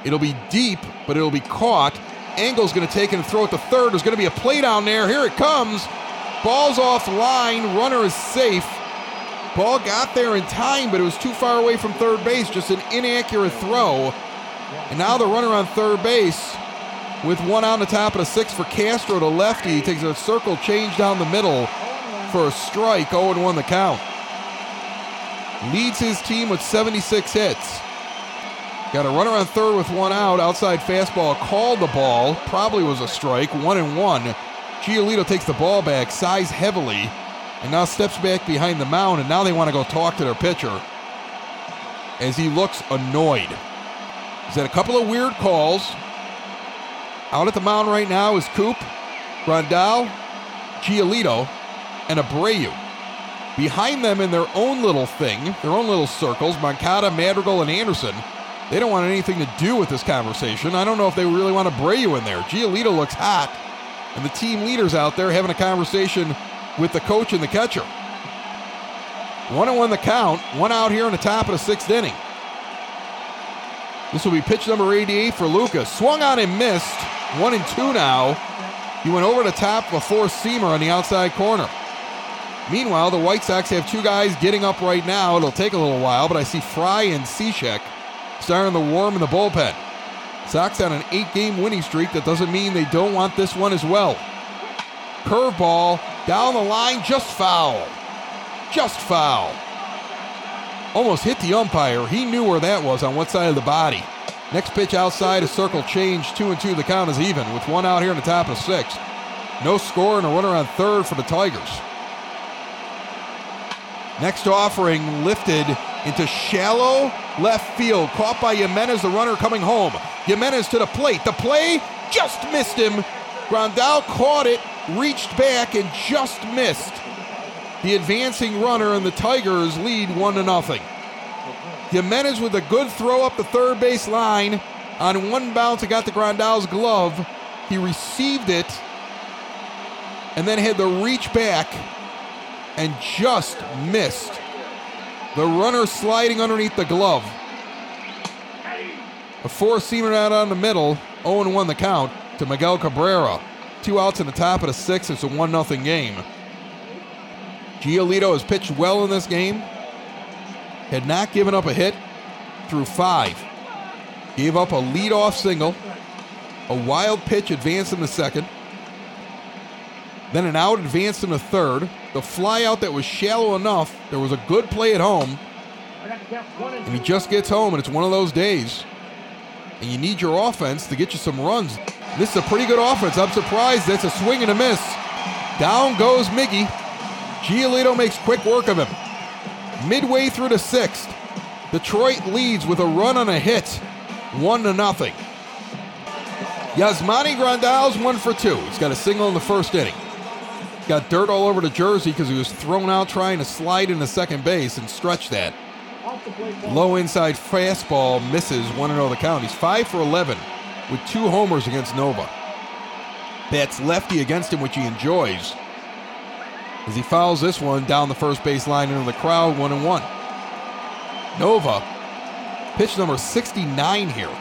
A: It'll be deep, but it'll be caught. Engel's going to take it and throw it to third. There's going to be a play down there. Here it comes. Ball's off line. Runner is safe. Ball got there in time, but it was too far away from third base. Just an inaccurate throw. And now the runner on third base with one on the top of the sixth for Castro to lefty. He takes a circle change down the middle for a strike. 0 1 the count. Leads his team with 76 hits. Got a runner on third with one out. Outside fastball called the ball. Probably was a strike. One and one. Giolito takes the ball back, sighs heavily, and now steps back behind the mound. And now they want to go talk to their pitcher as he looks annoyed. He's had a couple of weird calls. Out at the mound right now is Coop, Grandal, Giolito, and Abreu. Behind them in their own little thing, their own little circles, Moncada, Madrigal, and Anderson. They don't want anything to do with this conversation. I don't know if they really want Abreu in there. Giolito looks hot, and the team leaders out there having a conversation with the coach and the catcher. One and one the count, one out here in the top of the sixth inning. This will be pitch number 88 for Lucas. Swung on and missed. One and two now. He went over the top four seamer on the outside corner. Meanwhile, the White Sox have two guys getting up right now. It'll take a little while, but I see Fry and Cishek starting the warm in the bullpen. Sox on an eight game winning streak. That doesn't mean they don't want this one as well. Curveball down the line, just foul. Just foul. Almost hit the umpire. He knew where that was on what side of the body. Next pitch outside, a circle change. Two and two. The count is even with one out here in the top of sixth. No score and a runner on third for the Tigers. Next offering lifted into shallow left field. Caught by Jimenez, the runner coming home. Jimenez to the plate. The play just missed him. Grandal caught it, reached back, and just missed. The advancing runner and the Tigers lead one to nothing. Jimenez with a good throw up the third base line. On one bounce, it got the Grandal's glove. He received it and then had to reach back and just missed. The runner sliding underneath the glove. A four seamer out on the middle, 0 1 the count to Miguel Cabrera. Two outs in the top of the sixth. It's a 1 0 game. Giolito has pitched well in this game. Had not given up a hit through five. Gave up a leadoff single. A wild pitch advanced in the second. Then an out advanced in the third. The flyout that was shallow enough. There was a good play at home. And he just gets home, and it's one of those days. And you need your offense to get you some runs. This is a pretty good offense. I'm surprised that's a swing and a miss. Down goes Miggy. Giolito makes quick work of him. Midway through the sixth, Detroit leads with a run on a hit, one to nothing. Yasmani Grandal's one for two. He's got a single in the first inning. Got dirt all over the jersey because he was thrown out trying to slide into second base and stretch that. Low inside fastball misses 1 0 the count. He's 5 for 11 with two homers against Nova. Bats lefty against him, which he enjoys. As he fouls this one down the first base line into the crowd, 1 and 1. Nova, pitch number 69 here.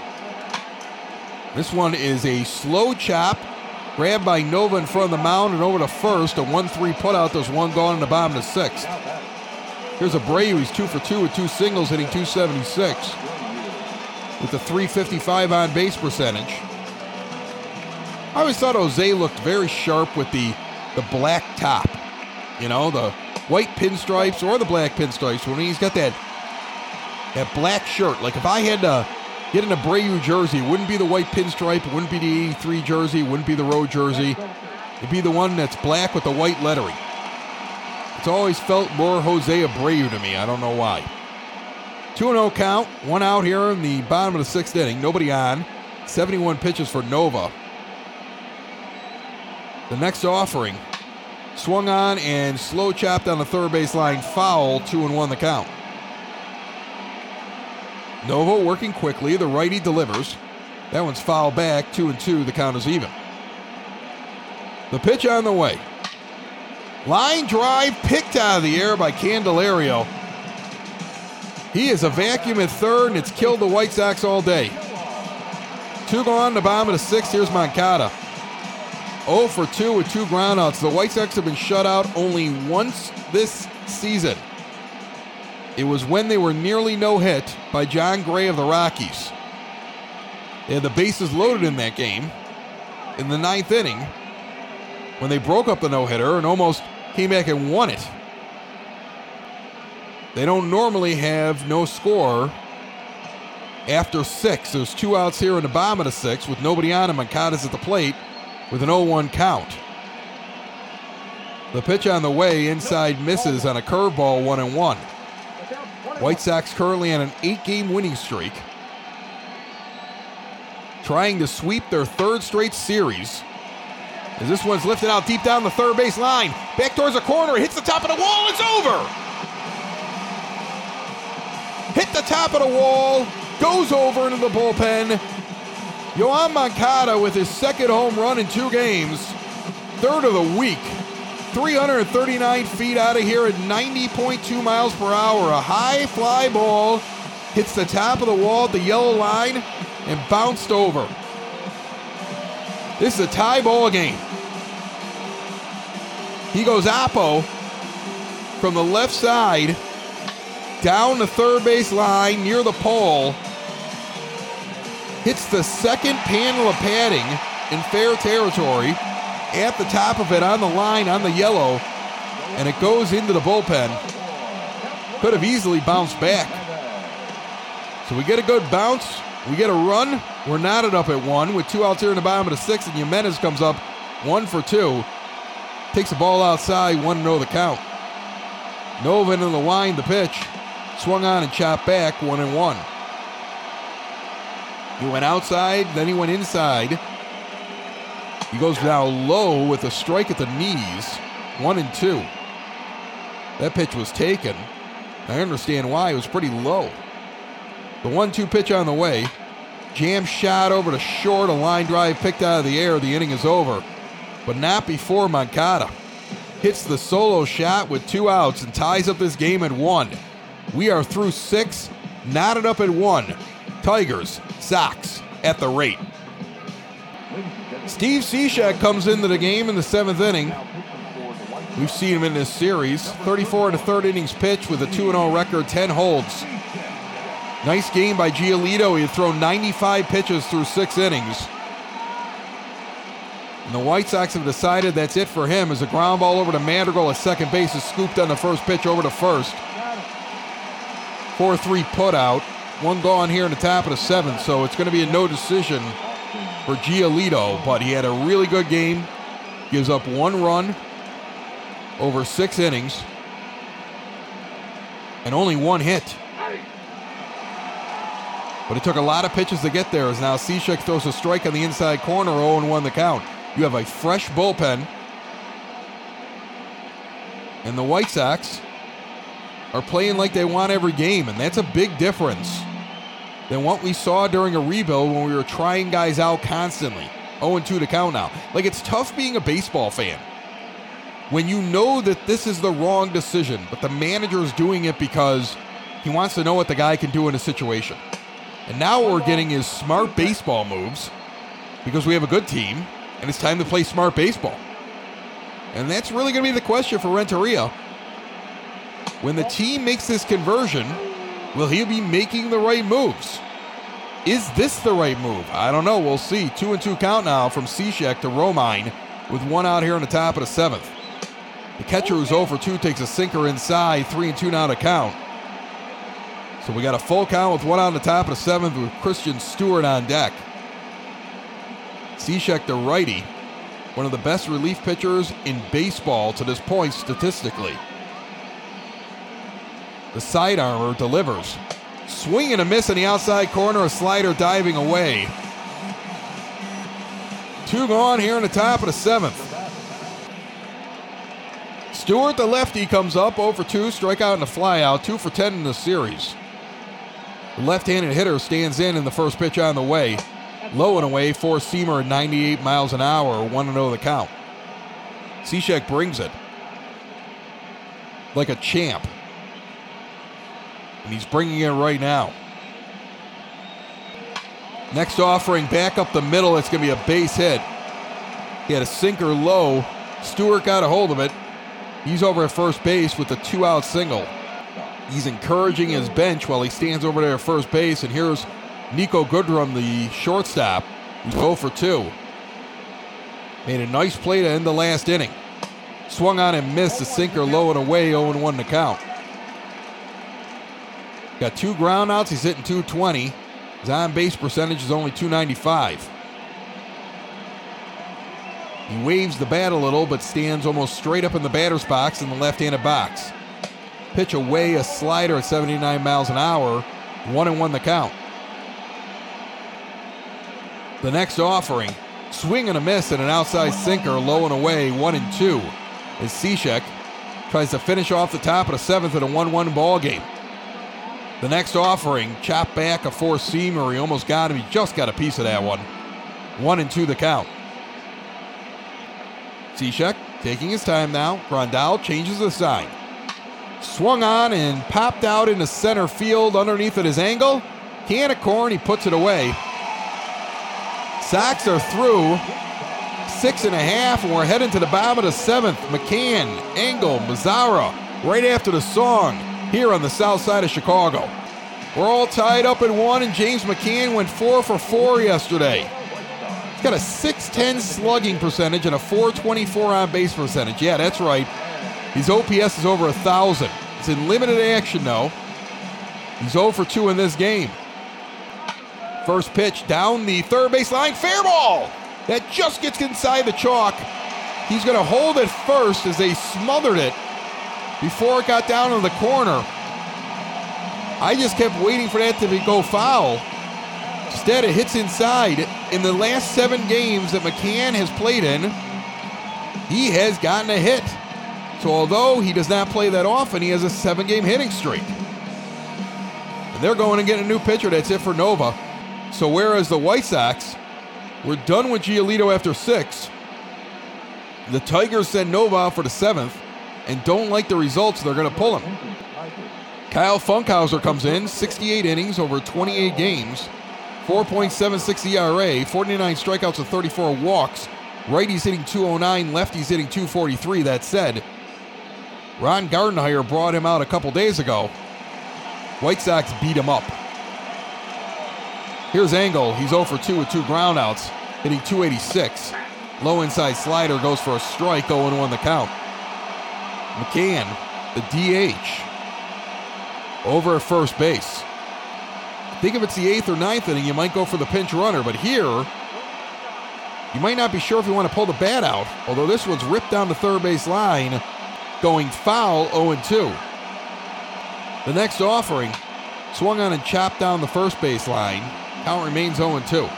A: This one is a slow chop, grabbed by Nova in front of the mound and over to first. A 1 3 putout. There's one gone in the bottom of the sixth. Here's Abreu. He's two for two with two singles, hitting 276 with a 355 on base percentage. I always thought Jose looked very sharp with the, the black top. You know, the white pinstripes or the black pinstripes. When he's got that that black shirt. Like if I had to get an Abreu jersey, it wouldn't be the white pinstripe, it wouldn't be the 83 jersey, it wouldn't be the road jersey. It'd be the one that's black with the white lettering. It's always felt more Jose Abreu to me. I don't know why. 2 0 count, one out here in the bottom of the sixth inning. Nobody on. 71 pitches for Nova. The next offering swung on and slow chopped on the third base line. Foul, 2 and 1 the count. Nova working quickly. The righty delivers. That one's foul back. 2 and 2. The count is even. The pitch on the way. Line drive picked out of the air by Candelario. He is a vacuum at third, and it's killed the White Sox all day. Two gone, the bottom of the sixth. Here's Moncada. 0 for 2 with two groundouts. The White Sox have been shut out only once this season. It was when they were nearly no hit by Jon Gray of the Rockies. They had the bases loaded in that game in the ninth inning when they broke up the no hitter and almost came back and won it. They don't normally have no score after six. There's two outs here in the bottom of the sixth with nobody on him. Moncada's at the plate with an 0 1 count. The pitch on the way inside misses on a curveball, 1 and 1. White Sox currently on an eight game winning streak, trying to sweep their third straight series. As this one's lifted out deep down the third base line, back towards the corner, hits the top of the wall, it's over! Hit the top of the wall, goes over into the bullpen. Yoan Moncada with his second home run in two games, third of the week. 339 feet out of here at 90.2 miles per hour. A high fly ball hits the top of the wall at the yellow line and bounced over. This is a tie ball game. He goes Oppo from the left side down the third base line near the pole. Hits the second panel of padding in fair territory at the top of it on the line on the yellow, and it goes into the bullpen. Could have easily bounced back. So we get a good bounce. We get a run. We're knotted up at one with two outs here in the bottom of the sixth, and Jimenez comes up one for two. Takes the ball outside, one to know the count. Nova into the line, the pitch. Swung on and chopped back, one and one. He went outside, then he went inside. He goes now low with a strike at the knees, one and two. That pitch was taken. I understand why. It was pretty low. The one two pitch on the way. Jam shot over to short, a line drive picked out of the air. The inning is over. But not before Moncada hits the solo shot with two outs and ties up this game at one. We are through six, knotted up at one. Tigers, Sox at the rate. Steve Cishek comes into the game in the seventh inning. We've seen him in this series. 34 and a third innings pitch with a 2 0 record, 10 holds. Nice game by Giolito. He had thrown 95 pitches through six innings. And the White Sox have decided that's it for him as a ground ball over to Madrigal at second base is scooped on the first pitch over to first. 4 3 put out. One gone here in the top of the seventh, so it's going to be a no decision for Giolito, but he had a really good game. Gives up one run over six innings and only one hit. But it took a lot of pitches to get there as now Cishek throws a strike on the inside corner, 0 1 the count. You have a fresh bullpen. And the White Sox are playing like they want every game, and that's a big difference than what we saw during a rebuild when we were trying guys out constantly. 0 2 to count now. Like, it's tough being a baseball fan when you know that this is the wrong decision, but the manager is doing it because he wants to know what the guy can do in a situation. And now what we're getting is smart baseball moves because we have a good team and it's time to play smart baseball. And that's really going to be the question for Renteria. When the team makes this conversion, will he be making the right moves? Is this the right move? I don't know. We'll see. Two and two count now from Cishek to Romine with one out here in the top of the seventh. The catcher who's 0 for 2 takes a sinker inside, 3 and 2 now to count. So we got a full count with one out on the top of the seventh with Christin Stewart on deck. Cishek, the righty, one of the best relief pitchers in baseball to this point statistically. The side armor delivers. Swing and a miss in the outside corner, a slider diving away. Two gone here in the top of the seventh. Stewart, the lefty, comes up 0 for 2, strikeout and a flyout, 2 for 10 in the series. The left handed hitter stands in in the first pitch on the way. Low and away, four seamer at 98 miles an hour, 1 0 the count. Cishek brings it like a champ. And he's bringing it right now. Next offering back up the middle. It's going to be a base hit. He had a sinker low. Stewart got a hold of it. He's over at first base with a two out single. He's encouraging his bench while he stands over there at first base. And here's Niko Goodrum, the shortstop, who's 0 for 2. Made a nice play to end the last inning. Swung on and missed a sinker low and away, 0 1 to count. Got two groundouts. He's hitting 220. His on base percentage is only 295. He waves the bat a little, but stands almost straight up in the batter's box in the left handed box. Pitch away, a slider at 79 miles an hour, one and one the count. The next offering, swing and a miss and an outside sinker, low and away, one and two, as Cishek tries to finish off the top of the seventh in a 1 1 ball game. The next offering, chop back a four seamer. He almost got him. He just got a piece of that one. One and two the count. Cishek taking his time now. Grandal changes the sign. Swung on and popped out into center field underneath at his angle. Can of corn, he puts it away. Sox are through six and a half, and we're heading to the bottom of the seventh. McCann, Engel, Mazara, right after the song here on the south side of Chicago. We're all tied up at one, and James McCann went four for four yesterday. He's got a 610 slugging percentage and a 424 on base percentage. Yeah, that's right. His OPS is over a 1,000. It's in limited action, though. He's 0 for 2 in this game. First pitch down the third base line. Fair ball! That just gets inside the chalk. He's going to hold it first as they smothered it before it got down to the corner. I just kept waiting for that to be, go foul. Instead, it hits inside. In the last seven games that McCann has played in, he has gotten a hit. So, although he does not play that often, he has a seven game hitting streak. And they're going to get a new pitcher. That's it for Nova. So, whereas the White Sox were done with Giolito after six, the Tigers send Nova for the seventh and don't like the results, they're going to pull him. Kyle Funkhouser comes in, 68 innings over 28 games, 4.76 ERA, 49 strikeouts and 34 walks. Righty's hitting 209, lefty's hitting 243. That said, Ron Gardenhire brought him out a couple days ago. White Sox beat him up. Here's Engel. He's 0 for 2 with two groundouts, hitting 286. Low inside slider goes for a strike, 0 1 the count. McCann, the DH, over at first base. I think if it's the eighth or ninth inning, you might go for the pinch runner, but here, you might not be sure if you want to pull the bat out, although this one's ripped down the third base line, going foul 0 2. The next offering swung on and chopped down the first base line. Count remains 0 2.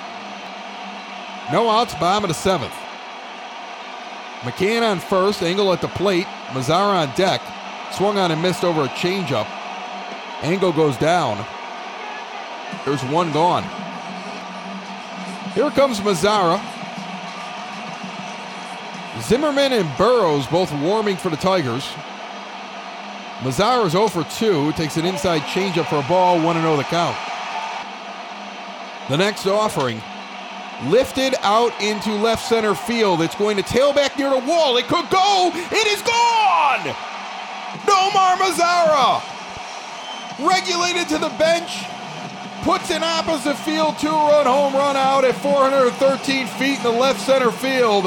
A: No outs, bottom of the seventh. McCann on first, Engel at the plate, Mazara on deck. Swung on and missed over a changeup. Engel goes down. There's one gone. Here comes Mazara. Zimmermann and Burrows both warming for the Tigers. Mazara's 0 for 2, takes an inside changeup for a ball, 1 0 the count. The next offering lifted out into left center field. It's going to tail back near the wall. It could go. It is gone. Nomar Mazara regulated to the bench, puts an opposite field two run home run out at 413 feet in the left center field.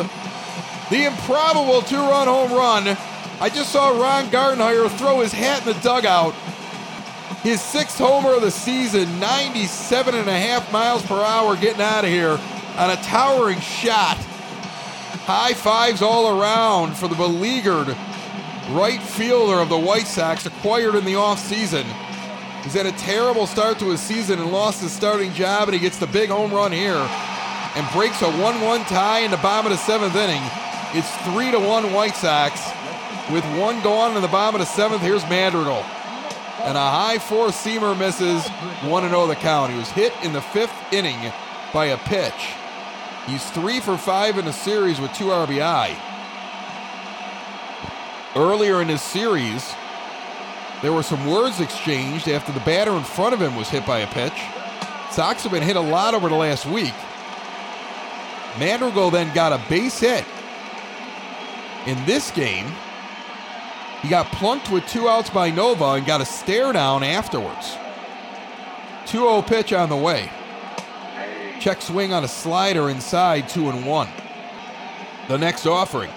A: The improbable two run home run. I just saw Ron Gardenhire throw his hat in the dugout. His sixth homer of the season, 97 and a half miles per hour getting out of here on a towering shot. High fives all around for the beleaguered right fielder of the White Sox acquired in the offseason. He's had a terrible start to his season and lost his starting job, and he gets the big home run here and breaks a 1 1 tie in the bottom of the seventh inning. It's 3 to 1 White Sox. With one gone in the bottom of the seventh, here's Madrigal. And a high four seamer misses 1 0 the count. He was hit in the fifth inning by a pitch. He's three for five in a series with two RBI. Earlier in his series, there were some words exchanged after the batter in front of him was hit by a pitch. Sox have been hit a lot over the last week. Madrigal then got a base hit. In this game, he got plunked with two outs by Nova and got a stare down afterwards. 2 0 pitch on the way. Check swing on a slider inside, 2 and 1. The next offering.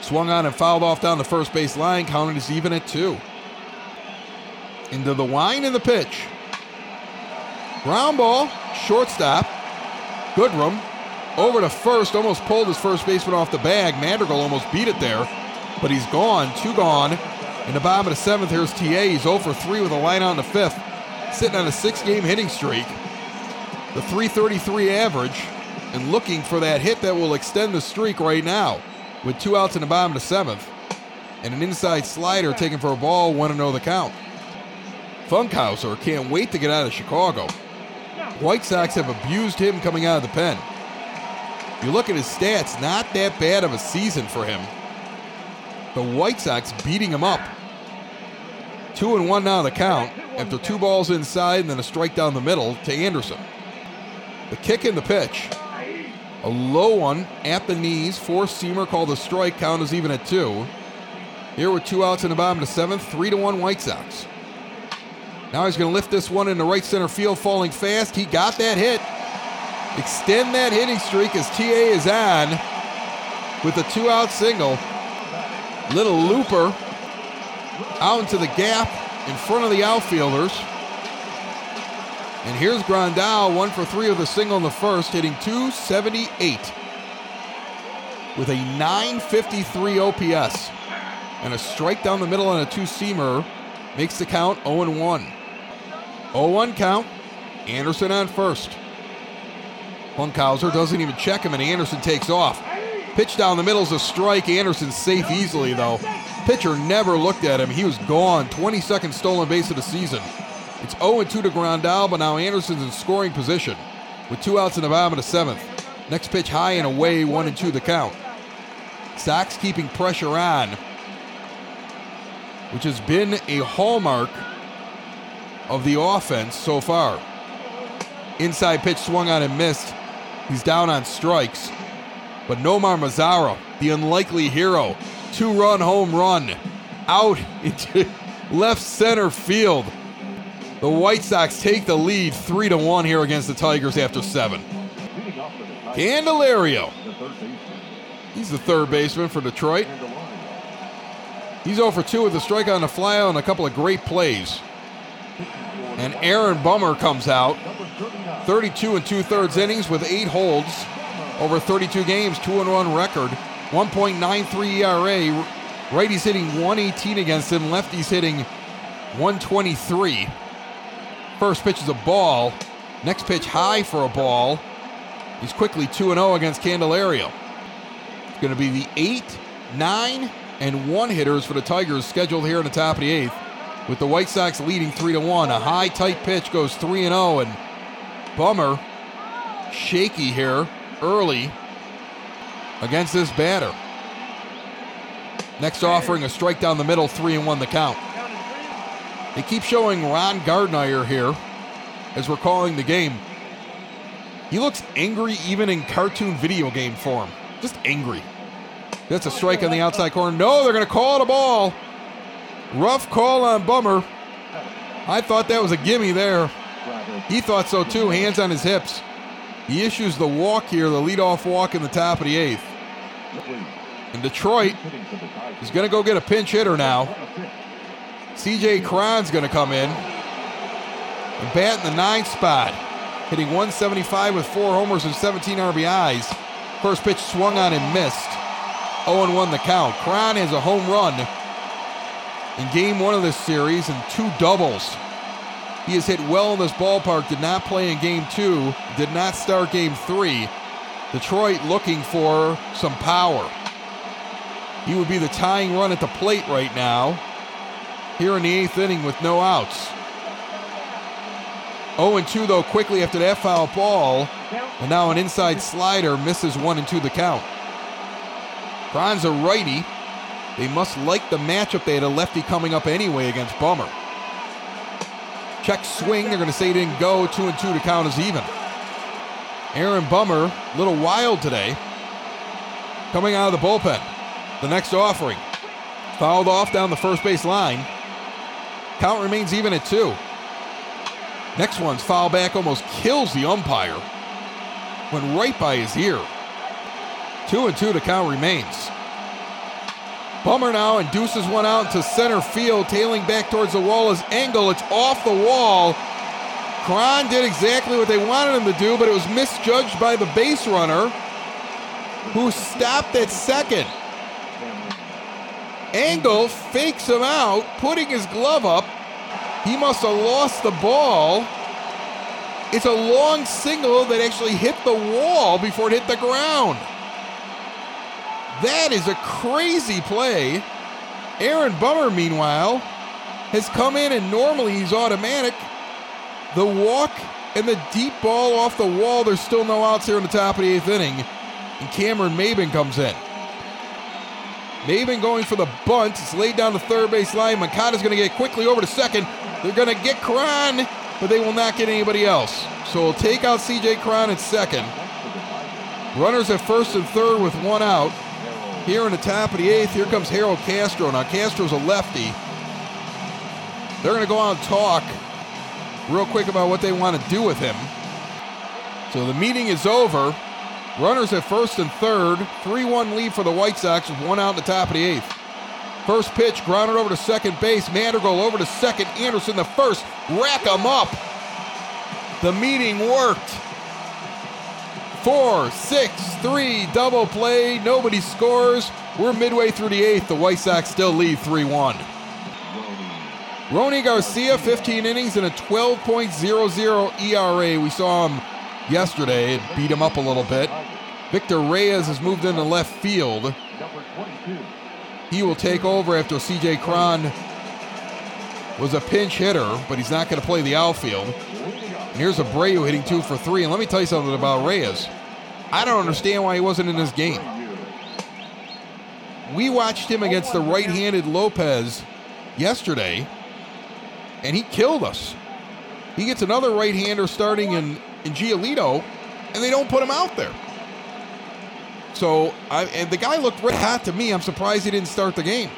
A: Swung on and fouled off down the first base line, counted as even at 2 into the wine and the pitch. Ground ball, shortstop. Goodrum over to first, almost pulled his first baseman off the bag. Madrigal almost beat it there, but he's gone. Two gone. In the bottom of the seventh, here's TA. He's 0 for 3 with a line in the fifth, sitting on a six game hitting streak. The 333 average, and looking for that hit that will extend the streak right now, with two outs in the bottom of the seventh, and an inside slider taken for a ball, 1 0 the count. Funkhouser can't wait to get out of Chicago. White Sox have abused him coming out of the pen. You look at his stats, not that bad of a season for him. The White Sox beating him up. Two and one now the count after two balls inside and then a strike down the middle to Anderson. The kick and the pitch. A low one at the knees, four seamer called a strike, count is even at two. Here with two outs in the bottom of the seventh, three to one White Sox. Now he's going to lift this one into right center field, falling fast. He got that hit. Extend that hitting streak as TA is on with a two out single. Little looper out into the gap in front of the outfielders. And here's Grandal, one for three with a single in the first, hitting 278 with a 953 OPS. And a strike down the middle on a two seamer makes the count 0 1. 0 1 count. Anderson on first. Funkhouser doesn't even check him, and Anderson takes off. Pitch down the middle is a strike. Anderson's safe easily, though. Pitcher never looked at him. He was gone. 22nd stolen base of the season. It's 0 2 to Grandal, but now Anderson's in scoring position with two outs in the bottom of the seventh. Next pitch high and away, 1 and 2 the count. Sox keeping pressure on, which has been a hallmark of the offense so far. Inside pitch swung on and missed. He's down on strikes. But Nomar Mazara, the unlikely hero, two run home run out into left center field. The White Sox take the lead 3 to 1 here against the Tigers after 7. Candelario. He's the third baseman for Detroit. He's 0 for 2 with a strikeout and a flyout and a couple of great plays. And Aaron Bummer comes out 32 and two thirds innings with eight holds over 32 games, 2 and 1 record, 1.93 ERA. Righties hitting 118 against him, lefties hitting 123. First pitch is a ball. Next pitch high for a ball. He's quickly 2 0 against Candelario. It's going to be the 8, 9, and 1 hitters for the Tigers scheduled here in the top of the eighth, with the White Sox leading 3 1. A high, tight pitch goes 3 0, and Bummer shaky here early against this batter. Next offering a strike down the middle, 3 and 1 the count. They keep showing Ron Gardenhire here as we're calling the game. He looks angry even in cartoon video game form. Just angry. That's a strike on the outside corner. No, they're going to call it a ball. Rough call on Bummer. I thought that was a gimme there. He thought so too, hands on his hips. He issues the walk here, the leadoff walk in the top of the eighth. And Detroit is going to go get a pinch hitter now. CJ Cron's going to come in and bat in the ninth spot, hitting 175 with four homers and 17 RBIs. First pitch swung on and missed. 0 1 the count. Cron has a home run in game one of this series and two doubles. He has hit well in this ballpark, did not play in game two, did not start game three. Detroit looking for some power. He would be the tying run at the plate right now, here in the eighth inning with no outs. 0 2 though, quickly after that foul ball, and now an inside slider misses 1 and 2 the count. Cron's a righty. They must like the matchup. They had a lefty coming up anyway against Bummer. Check swing. They're going to say it didn't go. Two and two to count is even. Aaron Bummer, a little wild today. Coming out of the bullpen. The next offering. Fouled off down the first base line. Count remains even at two. Next one's foul back, almost kills the umpire. Went right by his ear. Two and two to count remains. Bummer now induces one out to center field, tailing back towards the wall is Engel. It's off the wall. Cron did exactly what they wanted him to do, but it was misjudged by the base runner who stopped at second. Engel fakes him out, putting his glove up. He must have lost the ball. It's a long single that actually hit the wall before it hit the ground. That is a crazy play. Aaron Bummer, meanwhile, has come in and normally he's automatic. The walk and the deep ball off the wall. There's still no outs here in the top of the eighth inning. And Cameron Maybin comes in. Maybin going for the bunt. It's laid down the third base line. Moncada's going to get quickly over to second. They're going to get Cron, but they will not get anybody else. So we'll take out CJ Cron at second. Runners at first and third with one out. Here in the top of the eighth, here comes Harold Castro. Now, Castro's a lefty. They're going to go out and talk real quick about what they want to do with him. So the meeting is over. Runners at first and third. 3 1 lead for the White Sox with one out in the top of the eighth. First pitch, grounded over to second base. Madrigal over to second. Anderson the first. Rack him up. The meeting worked. Four, six, three, double play. Nobody scores. We're midway through the eighth. The White Sox still lead 3 1. Rony Garcia, 15 innings and a 12.00 ERA. We saw him yesterday. It beat him up a little bit. Victor Reyes has moved into left field. He will take over after CJ Cron was a pinch hitter, but he's not going to play the outfield. And here's Abreu hitting two for three. And let me tell you something about Reyes. I don't understand why he wasn't in this game. We watched him against the right handed Lopez yesterday, and he killed us. He gets another right hander starting in, in Giolito, and they don't put him out there. So, I, and the guy looked red hot to me. I'm surprised he didn't start the game.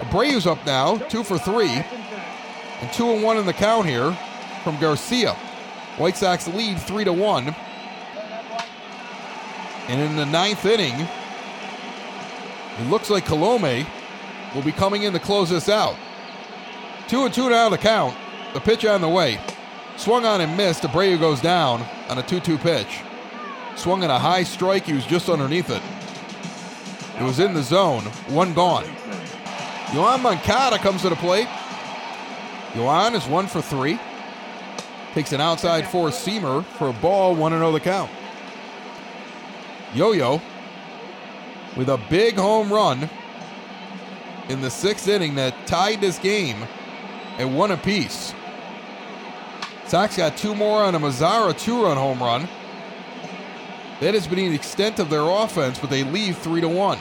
A: Abreu's up now, two for three, and two and one in the count here from Garcia. White Sox lead three to one. And in the ninth inning, it looks like Colome will be coming in to close this out. Two and two now the count. The pitch on the way. Swung on and missed. Abreu goes down on a 2 2 pitch. Swung at a high strike. He was just underneath it. It was in the zone. One gone. Yoan Moncada comes to the plate. Yoan is one for three. Takes an outside four seamer for a ball, 1 0 the count. Yo Yo with a big home run in the sixth inning that tied this game at one apiece. Sox got two more on a Mazara two run home run. That has been the extent of their offense, but they leave 3 to 1.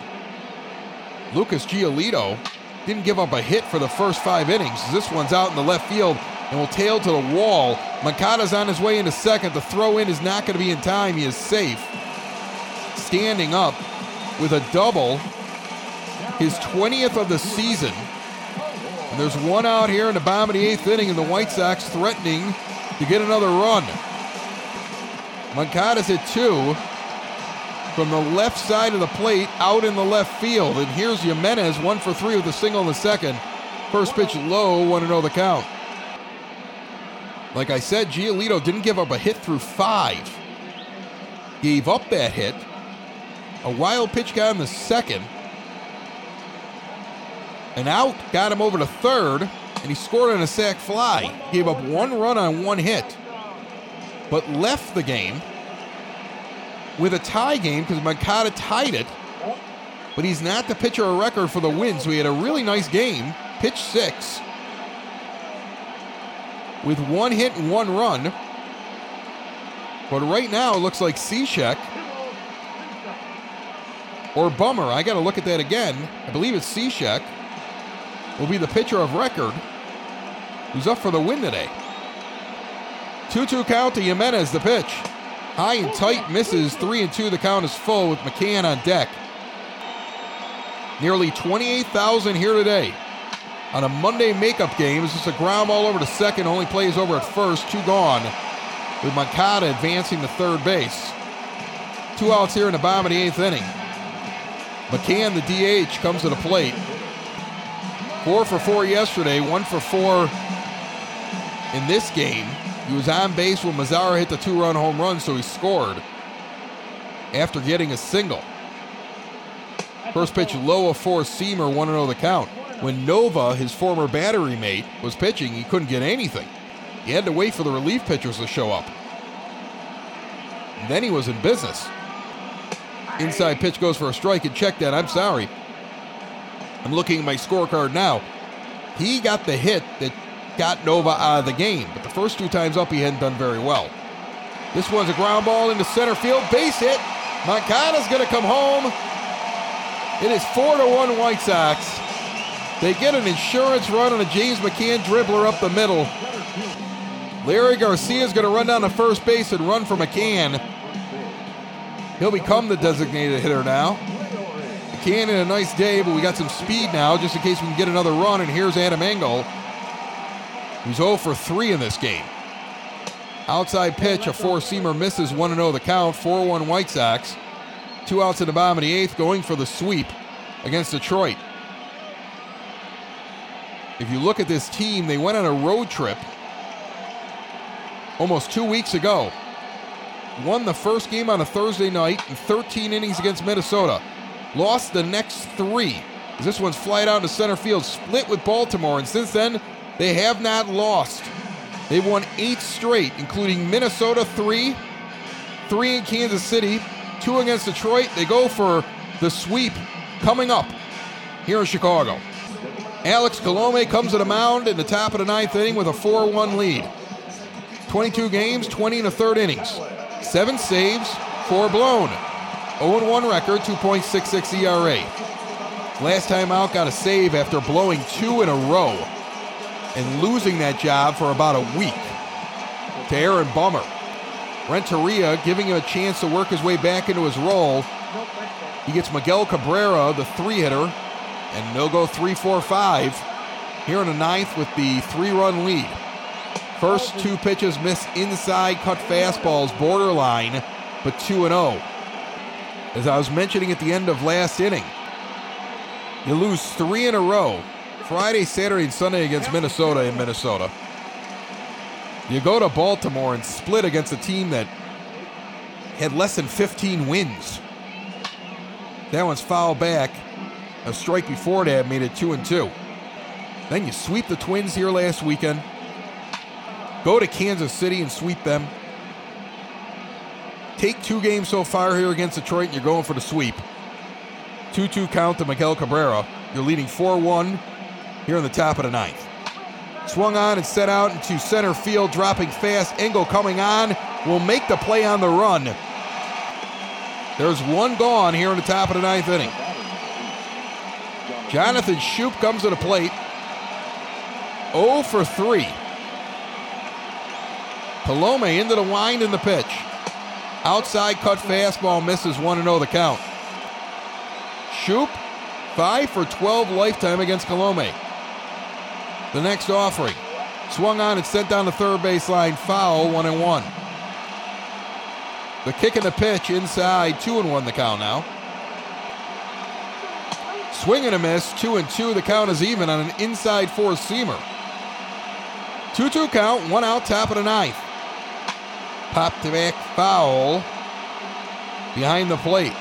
A: Lucas Giolito didn't give up a hit for the first five innings. This one's out in the left field and will tail to the wall. Moncada's on his way into second. The throw in is not going to be in time. He is safe. Standing up with a double, his 20th of the season. And there's one out here in the bottom of the eighth inning, and the White Sox threatening to get another run. Moncada's at two from the left side of the plate out in the left field. And here's Jimenez, one for three with a single in the second. First pitch low, 1 0 the count. Like I said, Giolito didn't give up a hit through five. Gave up that hit. A wild pitch got him the second. An out got him over to third, and he scored on a sac fly. Gave up one run on one hit, but left the game with a tie game because Moncada tied it. But he's not the pitcher of record for the win, so he had a really nice game. Pitch six with one hit and one run. But right now it looks like Cishek or Bummer. I got to look at that again. I believe it's Cishek will be the pitcher of record who's up for the win today. 2 2 count to Jimenez, the pitch. High and tight misses. 3 and 2, the count is full with McCann on deck. Nearly 28,000 here today. On a Monday makeup game, it's just a ground ball over to second, only plays over at first, two gone, with Moncada advancing to third base. Two outs here in the bottom of the eighth inning. McCann, the DH, comes to the plate. Four for four yesterday, one for four in this game. He was on base when Mazara hit the two run home run, so he scored after getting a single. First pitch low of four seamer, 1 0 the count. When Nova, his former battery mate, was pitching, he couldn't get anything. He had to wait for the relief pitchers to show up. And then he was in business. Inside pitch goes for a strike and check that. I'm sorry. I'm looking at my scorecard now. He got the hit that got Nova out of the game, but the first two times up he hadn't done very well. This one's a ground ball into center field, base hit. Moncada's going to come home. It is four to one White Sox. They get an insurance run on a James McCann dribbler up the middle. Leury Garcia is going to run down to first base and run for McCann. He'll become the designated hitter now. Cannon, a nice day, but we got some speed now just in case we can get another run. And here's Adam Engel, who's 0 for 3 in this game. Outside pitch, a four seamer misses 1 0 the count, 4 1 White Sox. Two outs in the bottom of the eighth, going for the sweep against Detroit. If you look at this team, they went on a road trip almost two weeks ago. Won the first game on a Thursday night in 13 innings against Minnesota. Lost the next three. This one's flied out to center field, split with Baltimore, and since then, they have not lost. They've won eight straight, including Minnesota three, three in Kansas City, two against Detroit. They go for the sweep coming up here in Chicago. Alex Colome comes to the mound in the top of the ninth inning with a 4 1 lead. 22 games, 20 in the third innings. Seven saves, four blown. 0 1 record, 2.66 ERA. Last time out got a save after blowing two in a row and losing that job for about a week to Aaron Bummer. Renteria giving him a chance to work his way back into his role. He gets Miguel Cabrera, the three hitter, and they'll go 3 4 5 here in the ninth with the three run lead. First two pitches miss inside cut fastballs, borderline, but 2 0. As I was mentioning at the end of last inning, you lose three in a row Friday, Saturday, and Sunday against Minnesota in Minnesota. You go to Baltimore and split against a team that had less than 15 wins. That one's foul back. A strike before that made it two and two. Then you sweep the Twins here last weekend. Go to Kansas City and sweep them. Take two games so far here against Detroit, and you're going for the sweep. 2 2 count to Miguel Cabrera. You're leading 4 1 here in the top of the ninth. Swung on and set out into center field, dropping fast. Engel coming on will make the play on the run. There's one gone here in the top of the ninth inning. Jonathan Schoop comes to the plate. 0 for 3. Colome into the wind in the pitch. Outside cut fastball misses 1 0 the count. Schoop, 5 for 12 lifetime against Colome. The next offering. Swung on and sent down the third baseline. Foul, 1 and 1. The kick and the pitch inside, 2 and 1 the count now. Swing and a miss, 2 and 2. The count is even on an inside four seamer. 2 2 count, one out, top of the ninth. Popped to back foul behind the plate.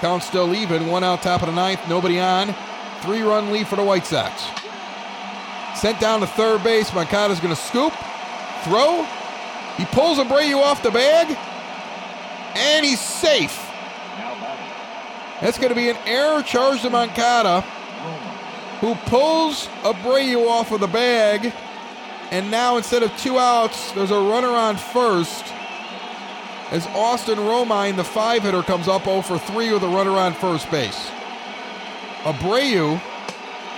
A: Count still even, one out, top of the ninth, nobody on. Three run lead for the White Sox. Sent down to third base. Moncada's going to scoop, throw. He pulls Abreu off the bag, and he's safe. That's going to be an error charge to Moncada, who pulls Abreu off of the bag. And now instead of two outs, there's a runner on first. As Austin Romine, the five hitter, comes up 0 for 3 with a runner on first base. Abreu,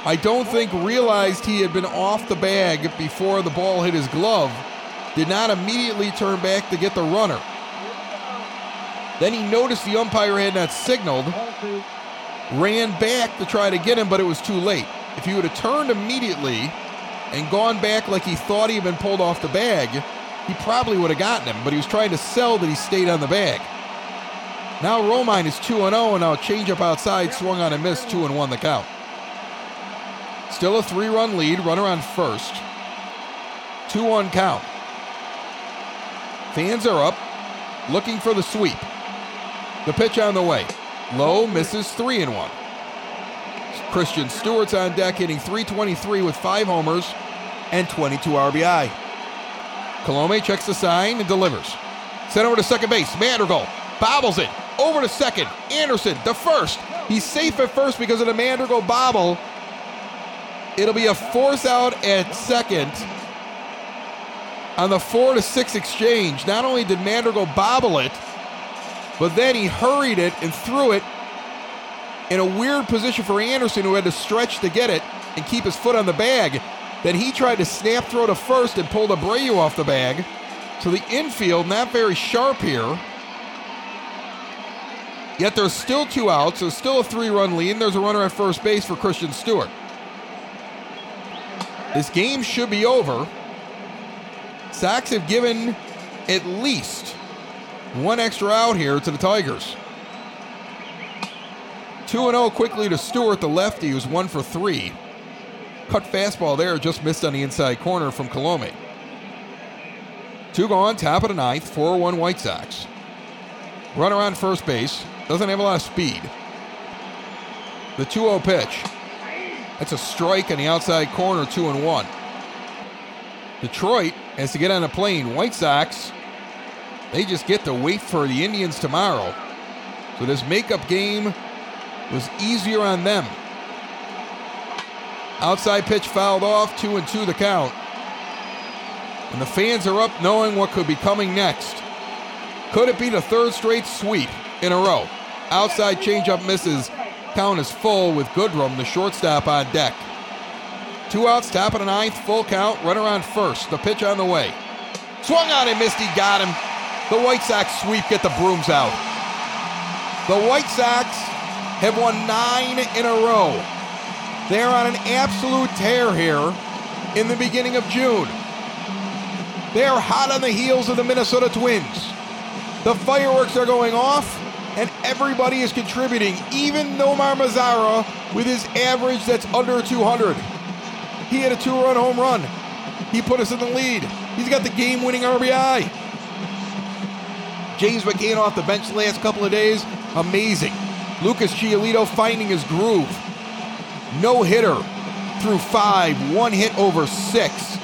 A: I don't think realized he had been off the bag before the ball hit his glove. Did not immediately turn back to get the runner. Then he noticed the umpire had not signaled, ran back to try to get him, but it was too late. If he would have turned immediately and gone back like he thought he had been pulled off the bag, he probably would have gotten him, but he was trying to sell that he stayed on the bag. Now Romine is 2 0, and now a changeup outside, swung on and missed, 2 and 1 the count. Still a three run lead, runner on first. 2 1 count. Fans are up, looking for the sweep. The pitch on the way. Low misses 3 and 1. Christin Stewart's on deck, hitting 323 with five homers and 22 RBI. Colome checks the sign and delivers. Sent over to second base. Madrigal bobbles it. Over to second. Anderson, the first. He's safe at first because of the Madrigal bobble. It'll be a force out at second on the four to six exchange. Not only did Madrigal bobble it, but then he hurried it and threw it in a weird position for Anderson, who had to stretch to get it and keep his foot on the bag. Then he tried to snap throw to first and pulled Abreu off the bag. So the infield not very sharp here. Yet there's still two outs. There's still a three run lead. There's a runner at first base for Christin Stewart. This game should be over. Sox have given at least one extra out here to the Tigers. 2 0 quickly to Stewart, the lefty, who's one for three. Cut fastball there, just missed on the inside corner from Colome. Two gone, top of the ninth, 4 1 White Sox. Runner on first base, doesn't have a lot of speed. The 2 0 pitch. That's a strike on the outside corner, 2 and 1. Detroit has to get on a plane. White Sox, they just get to wait for the Indians tomorrow. So this makeup game was easier on them. Outside pitch fouled off, two and two the count. And the fans are up knowing what could be coming next. Could it be the third straight sweep in a row? Outside changeup misses. Count is full with Goodrum, the shortstop, on deck. Two outs, top of the ninth, full count, runner on first. The pitch on the way. Swung on and missed, he got him. The White Sox sweep, get the brooms out. The White Sox have won nine in a row. They're on an absolute tear here in the beginning of June. They're hot on the heels of the Minnesota Twins. The fireworks are going off, and everybody is contributing, even Nomar Mazara with his average that's under 200. He had a two run home run. He put us in the lead. He's got the game winning RBI. James McCann off the bench the last couple of days, amazing. Lucas Giolito finding his groove. No hitter through five, one hit over six.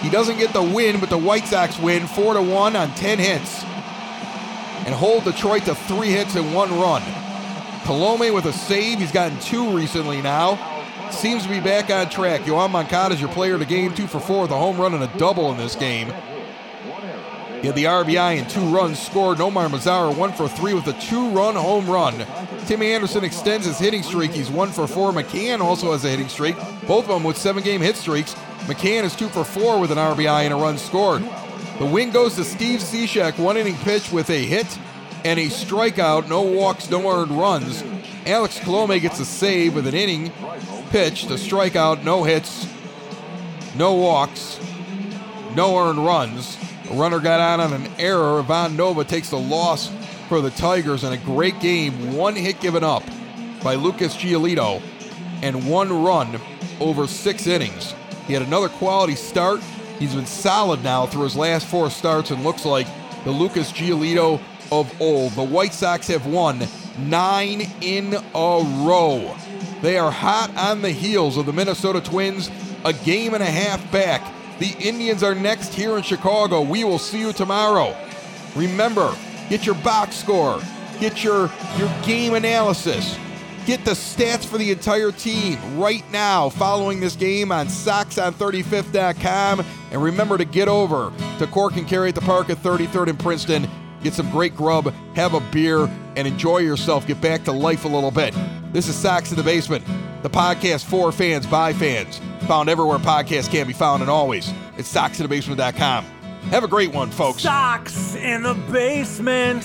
A: He doesn't get the win, but the White Sox win four to one on ten hits and hold Detroit to three hits and one run. Colome with a save. He's gotten two recently now. Seems to be back on track. Yoan Moncada is your player of the game, two for four a home run and a double in this game. He had the RBI and two runs scored. Nomar Mazara one for three with a two-run home run. Timmy Anderson extends his hitting streak. He's one for four. McCann also has a hitting streak. Both of them with seven-game hit streaks. McCann is two for four with an RBI and a run scored. The win goes to Steve Cishek, one inning pitch with a hit and a strikeout. No walks, no earned runs. Alex Colome gets a save with an inning pitch, a strikeout, no hits, no walks, no earned runs. A runner got out on an error. Ivan Nova takes the loss for the Tigers in a great game. One hit given up by Lucas Giolito and one run over six innings. He had another quality start. He's been solid now through his last four starts and looks like the Lucas Giolito of old. The White Sox have won nine in a row. They are hot on the heels of the Minnesota Twins, a game and a half back. The Indians are next here in Chicago. We will see you tomorrow. Remember, get your box score, get your, your game analysis, get the stats for the entire team right now following this game on SoxOn35th.com. And remember to get over to Cork and Carry at the Park at 33rd and Princeton. Get some great grub, have a beer, and enjoy yourself. Get back to life a little bit. This is Sox in the Basement, the podcast for fans by fans. Found everywhere podcasts can be found and always at soxinthebasement.com. Have a great one, folks.
B: Sox in the Basement.